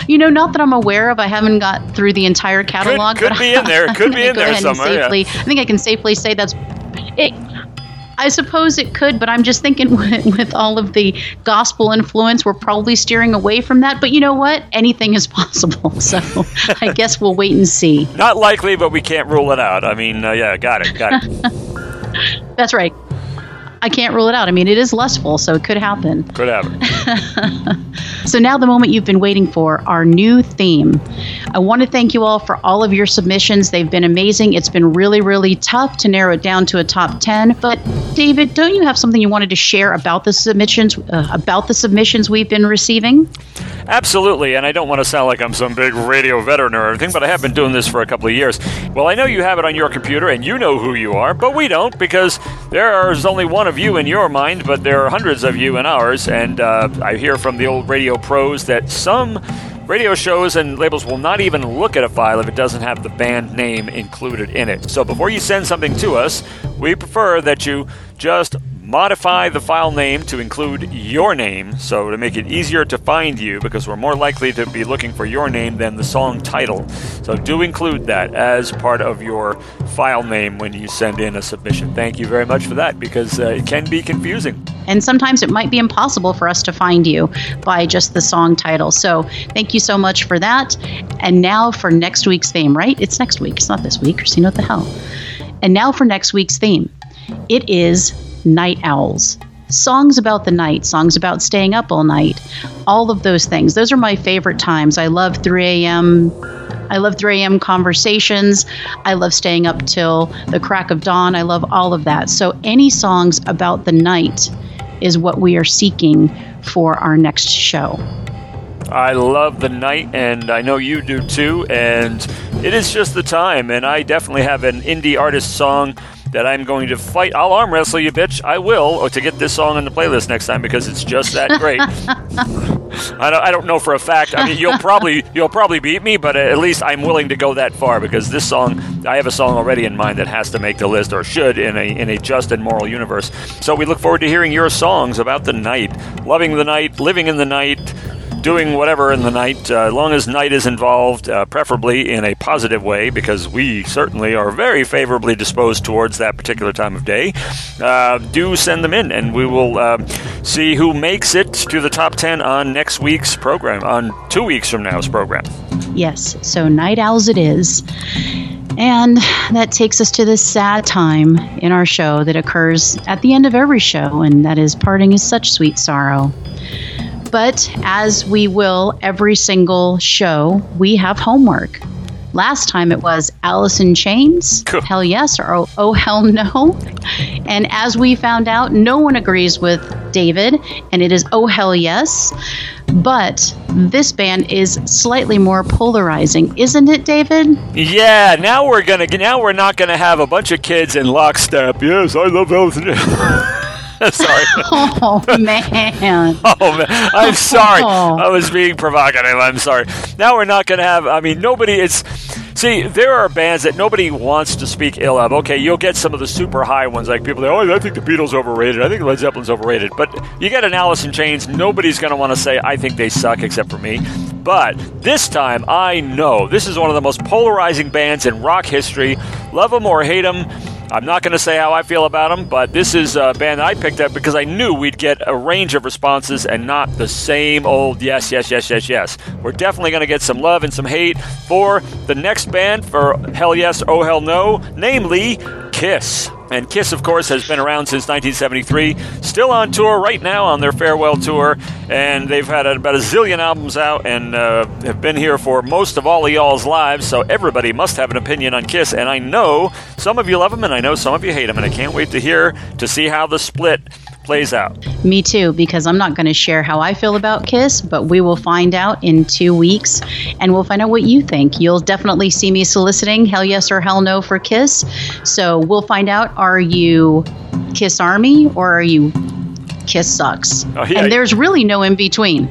You know, not that I'm aware of. I haven't got through the entire catalog. It could but be in there. Could be in there somewhere, yeah. Safely, I think I can safely say that's. It, I suppose it could, but I'm just thinking with, with all of the gospel influence, we're probably steering away from that. But you know what? Anything is possible. So I guess we'll wait and see. Not likely, but we can't rule it out. I mean, uh, yeah, got it, got it. That's right. I can't rule it out. I mean, it is lustful, so it could happen. Could happen. So now the moment you've been waiting for, our new theme. I want to thank you all for all of your submissions. They've been amazing. It's been really, really tough to narrow it down to a top 10. But David, don't you have something you wanted to share about the submissions uh, about the submissions we've been receiving? Absolutely, and I don't want to sound like I'm some big radio veteran or anything, but I have been doing this for a couple of years. Well, I know you have it on your computer and you know who you are, but we don't because there is only one of you in your mind, but there are hundreds of you in ours. And uh, I hear from the old radio pros that some radio shows and labels will not even look at a file if it doesn't have the band name included in it. So before you send something to us, we prefer that you just modify the file name to include your name so to make it easier to find you because we're more likely to be looking for your name than the song title. So do include that as part of your file name when you send in a submission. Thank you very much for that because uh, it can be confusing. And sometimes it might be impossible for us to find you by just the song title. So thank you so much for that. And now for next week's theme, right? It's next week. It's not this week, Christina, what the hell? And now for next week's theme. It is Night Owls. Songs about the night, songs about staying up all night, all of those things. Those are my favorite times. I love 3 a.m. I love 3 a.m. conversations. I love staying up till the crack of dawn. I love all of that. So, any songs about the night is what we are seeking for our next show. I love the night, and I know you do too. And it is just the time. And I definitely have an indie artist song that I'm going to fight. I'll arm wrestle you, bitch. I will or to get this song on the playlist next time because it's just that great. I don't, I don't know for a fact. I mean, you'll probably you'll probably beat me, but at least I'm willing to go that far because this song, I have a song already in mind that has to make the list or should in a in a just and moral universe. So we look forward to hearing your songs about the night, loving the night, living in the night, doing whatever in the night, uh, as long as night is involved, uh, preferably in a positive way, because we certainly are very favorably disposed towards that particular time of day. Uh, do send them in, and we will uh, see who makes it to the top 10 on next week's program, on two weeks from now's program. Yes, so Night Owls it is. And that takes us to this sad time in our show that occurs at the end of every show, and that is parting is such sweet sorrow. But as we will every single show, we have homework. Last time it was Alice in Chains, Cool. hell yes, or oh, oh hell no. And as we found out, no one agrees with David, and it is oh hell yes. But this band is slightly more polarizing, isn't it, David? Yeah, now we're gonna now we're not gonna have a bunch of kids in lockstep. Yes, I love Alice in Sorry. Oh man. Oh man, I'm sorry. Oh. I was being provocative. I'm sorry. Now we're not going to have. I mean, nobody. It's see, there are bands that nobody wants to speak ill of. Okay, you'll get some of the super high ones, like people. That, oh, I think the Beatles overrated. I think Led Zeppelin's overrated. But you get an Alice in Chains. Nobody's going to want to say I think they suck, except for me. But this time, I know this is one of the most polarizing bands in rock history. Love them or hate them. I'm not going to say how I feel about them, but this is a band that I picked up because I knew we'd get a range of responses and not the same old yes, yes, yes, yes, yes. We're definitely going to get some love and some hate for the next band for Hell Yes, Oh Hell No, namely Kiss. And Kiss, of course, has been around since 1973, still on tour right now on their farewell tour, and they've had about a zillion albums out and uh, have been here for most of all of y'all's lives, so everybody must have an opinion on Kiss, and I know some of you love them and I know some of you hate them, and I can't wait to hear, to see how the split plays out. Me too, because I'm not going to share how I feel about Kiss, but we will find out in two weeks and we'll find out what you think. You'll definitely see me soliciting hell yes or hell no for Kiss. So we'll find out are you Kiss Army or are you Kiss sucks. Oh, yeah. And there's really no in between.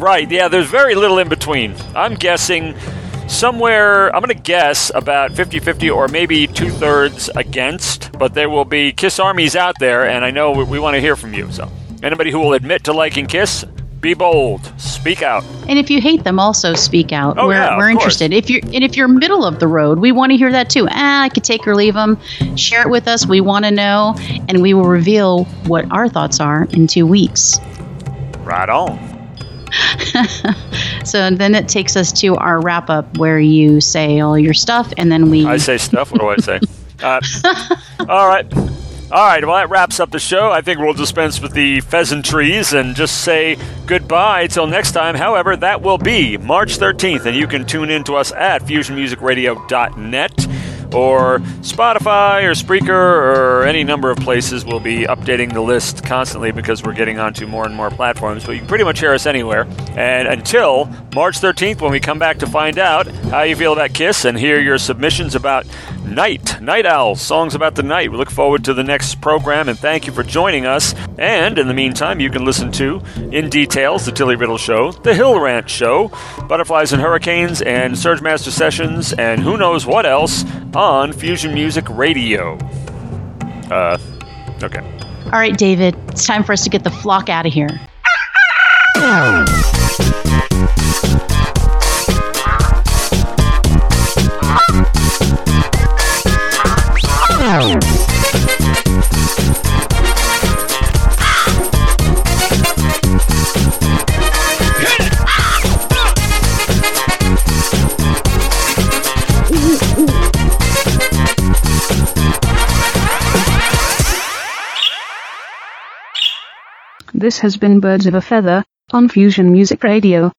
Right, yeah, there's very little in between. I'm guessing somewhere, I'm going to guess about 50 50 or maybe two thirds against, but there will be Kiss armies out there, and I know we, we want to hear from you. So, anybody who will admit to liking Kiss, be bold, speak out. And if you hate them, also speak out. Oh, we're yeah, we're course. interested. If you're and if you're middle of the road, we want to hear that too. Ah, I could take or leave them. Share it with us. We want to know, and we will reveal what our thoughts are in two weeks. Right on. So then it takes us to our wrap up where you say all your stuff, and then we I say stuff. What do I say? Uh, all right. All right. Well, that wraps up the show. I think we'll dispense with the pheasantries and just say goodbye till next time. However, that will be March 13th, and you can tune in to us at fusionmusicradio.net or Spotify or Spreaker or any number of places. We'll be updating the list constantly because we're getting onto more and more platforms. But you can pretty much hear us anywhere. And until March 13th, when we come back to find out how you feel about Kiss and hear your submissions about Night, Night Owl, songs about the night. We look forward to the next program and thank you for joining us. And in the meantime, you can listen to In Details, The Tilly Riddle Show, The Hill Ranch Show, Butterflies and Hurricanes, and Surge Master Sessions, and who knows what else on Fusion Music Radio. Uh, okay. All right, David, it's time for us to get the flock out of here. This has been Birds of a Feather on Fusion Music Radio.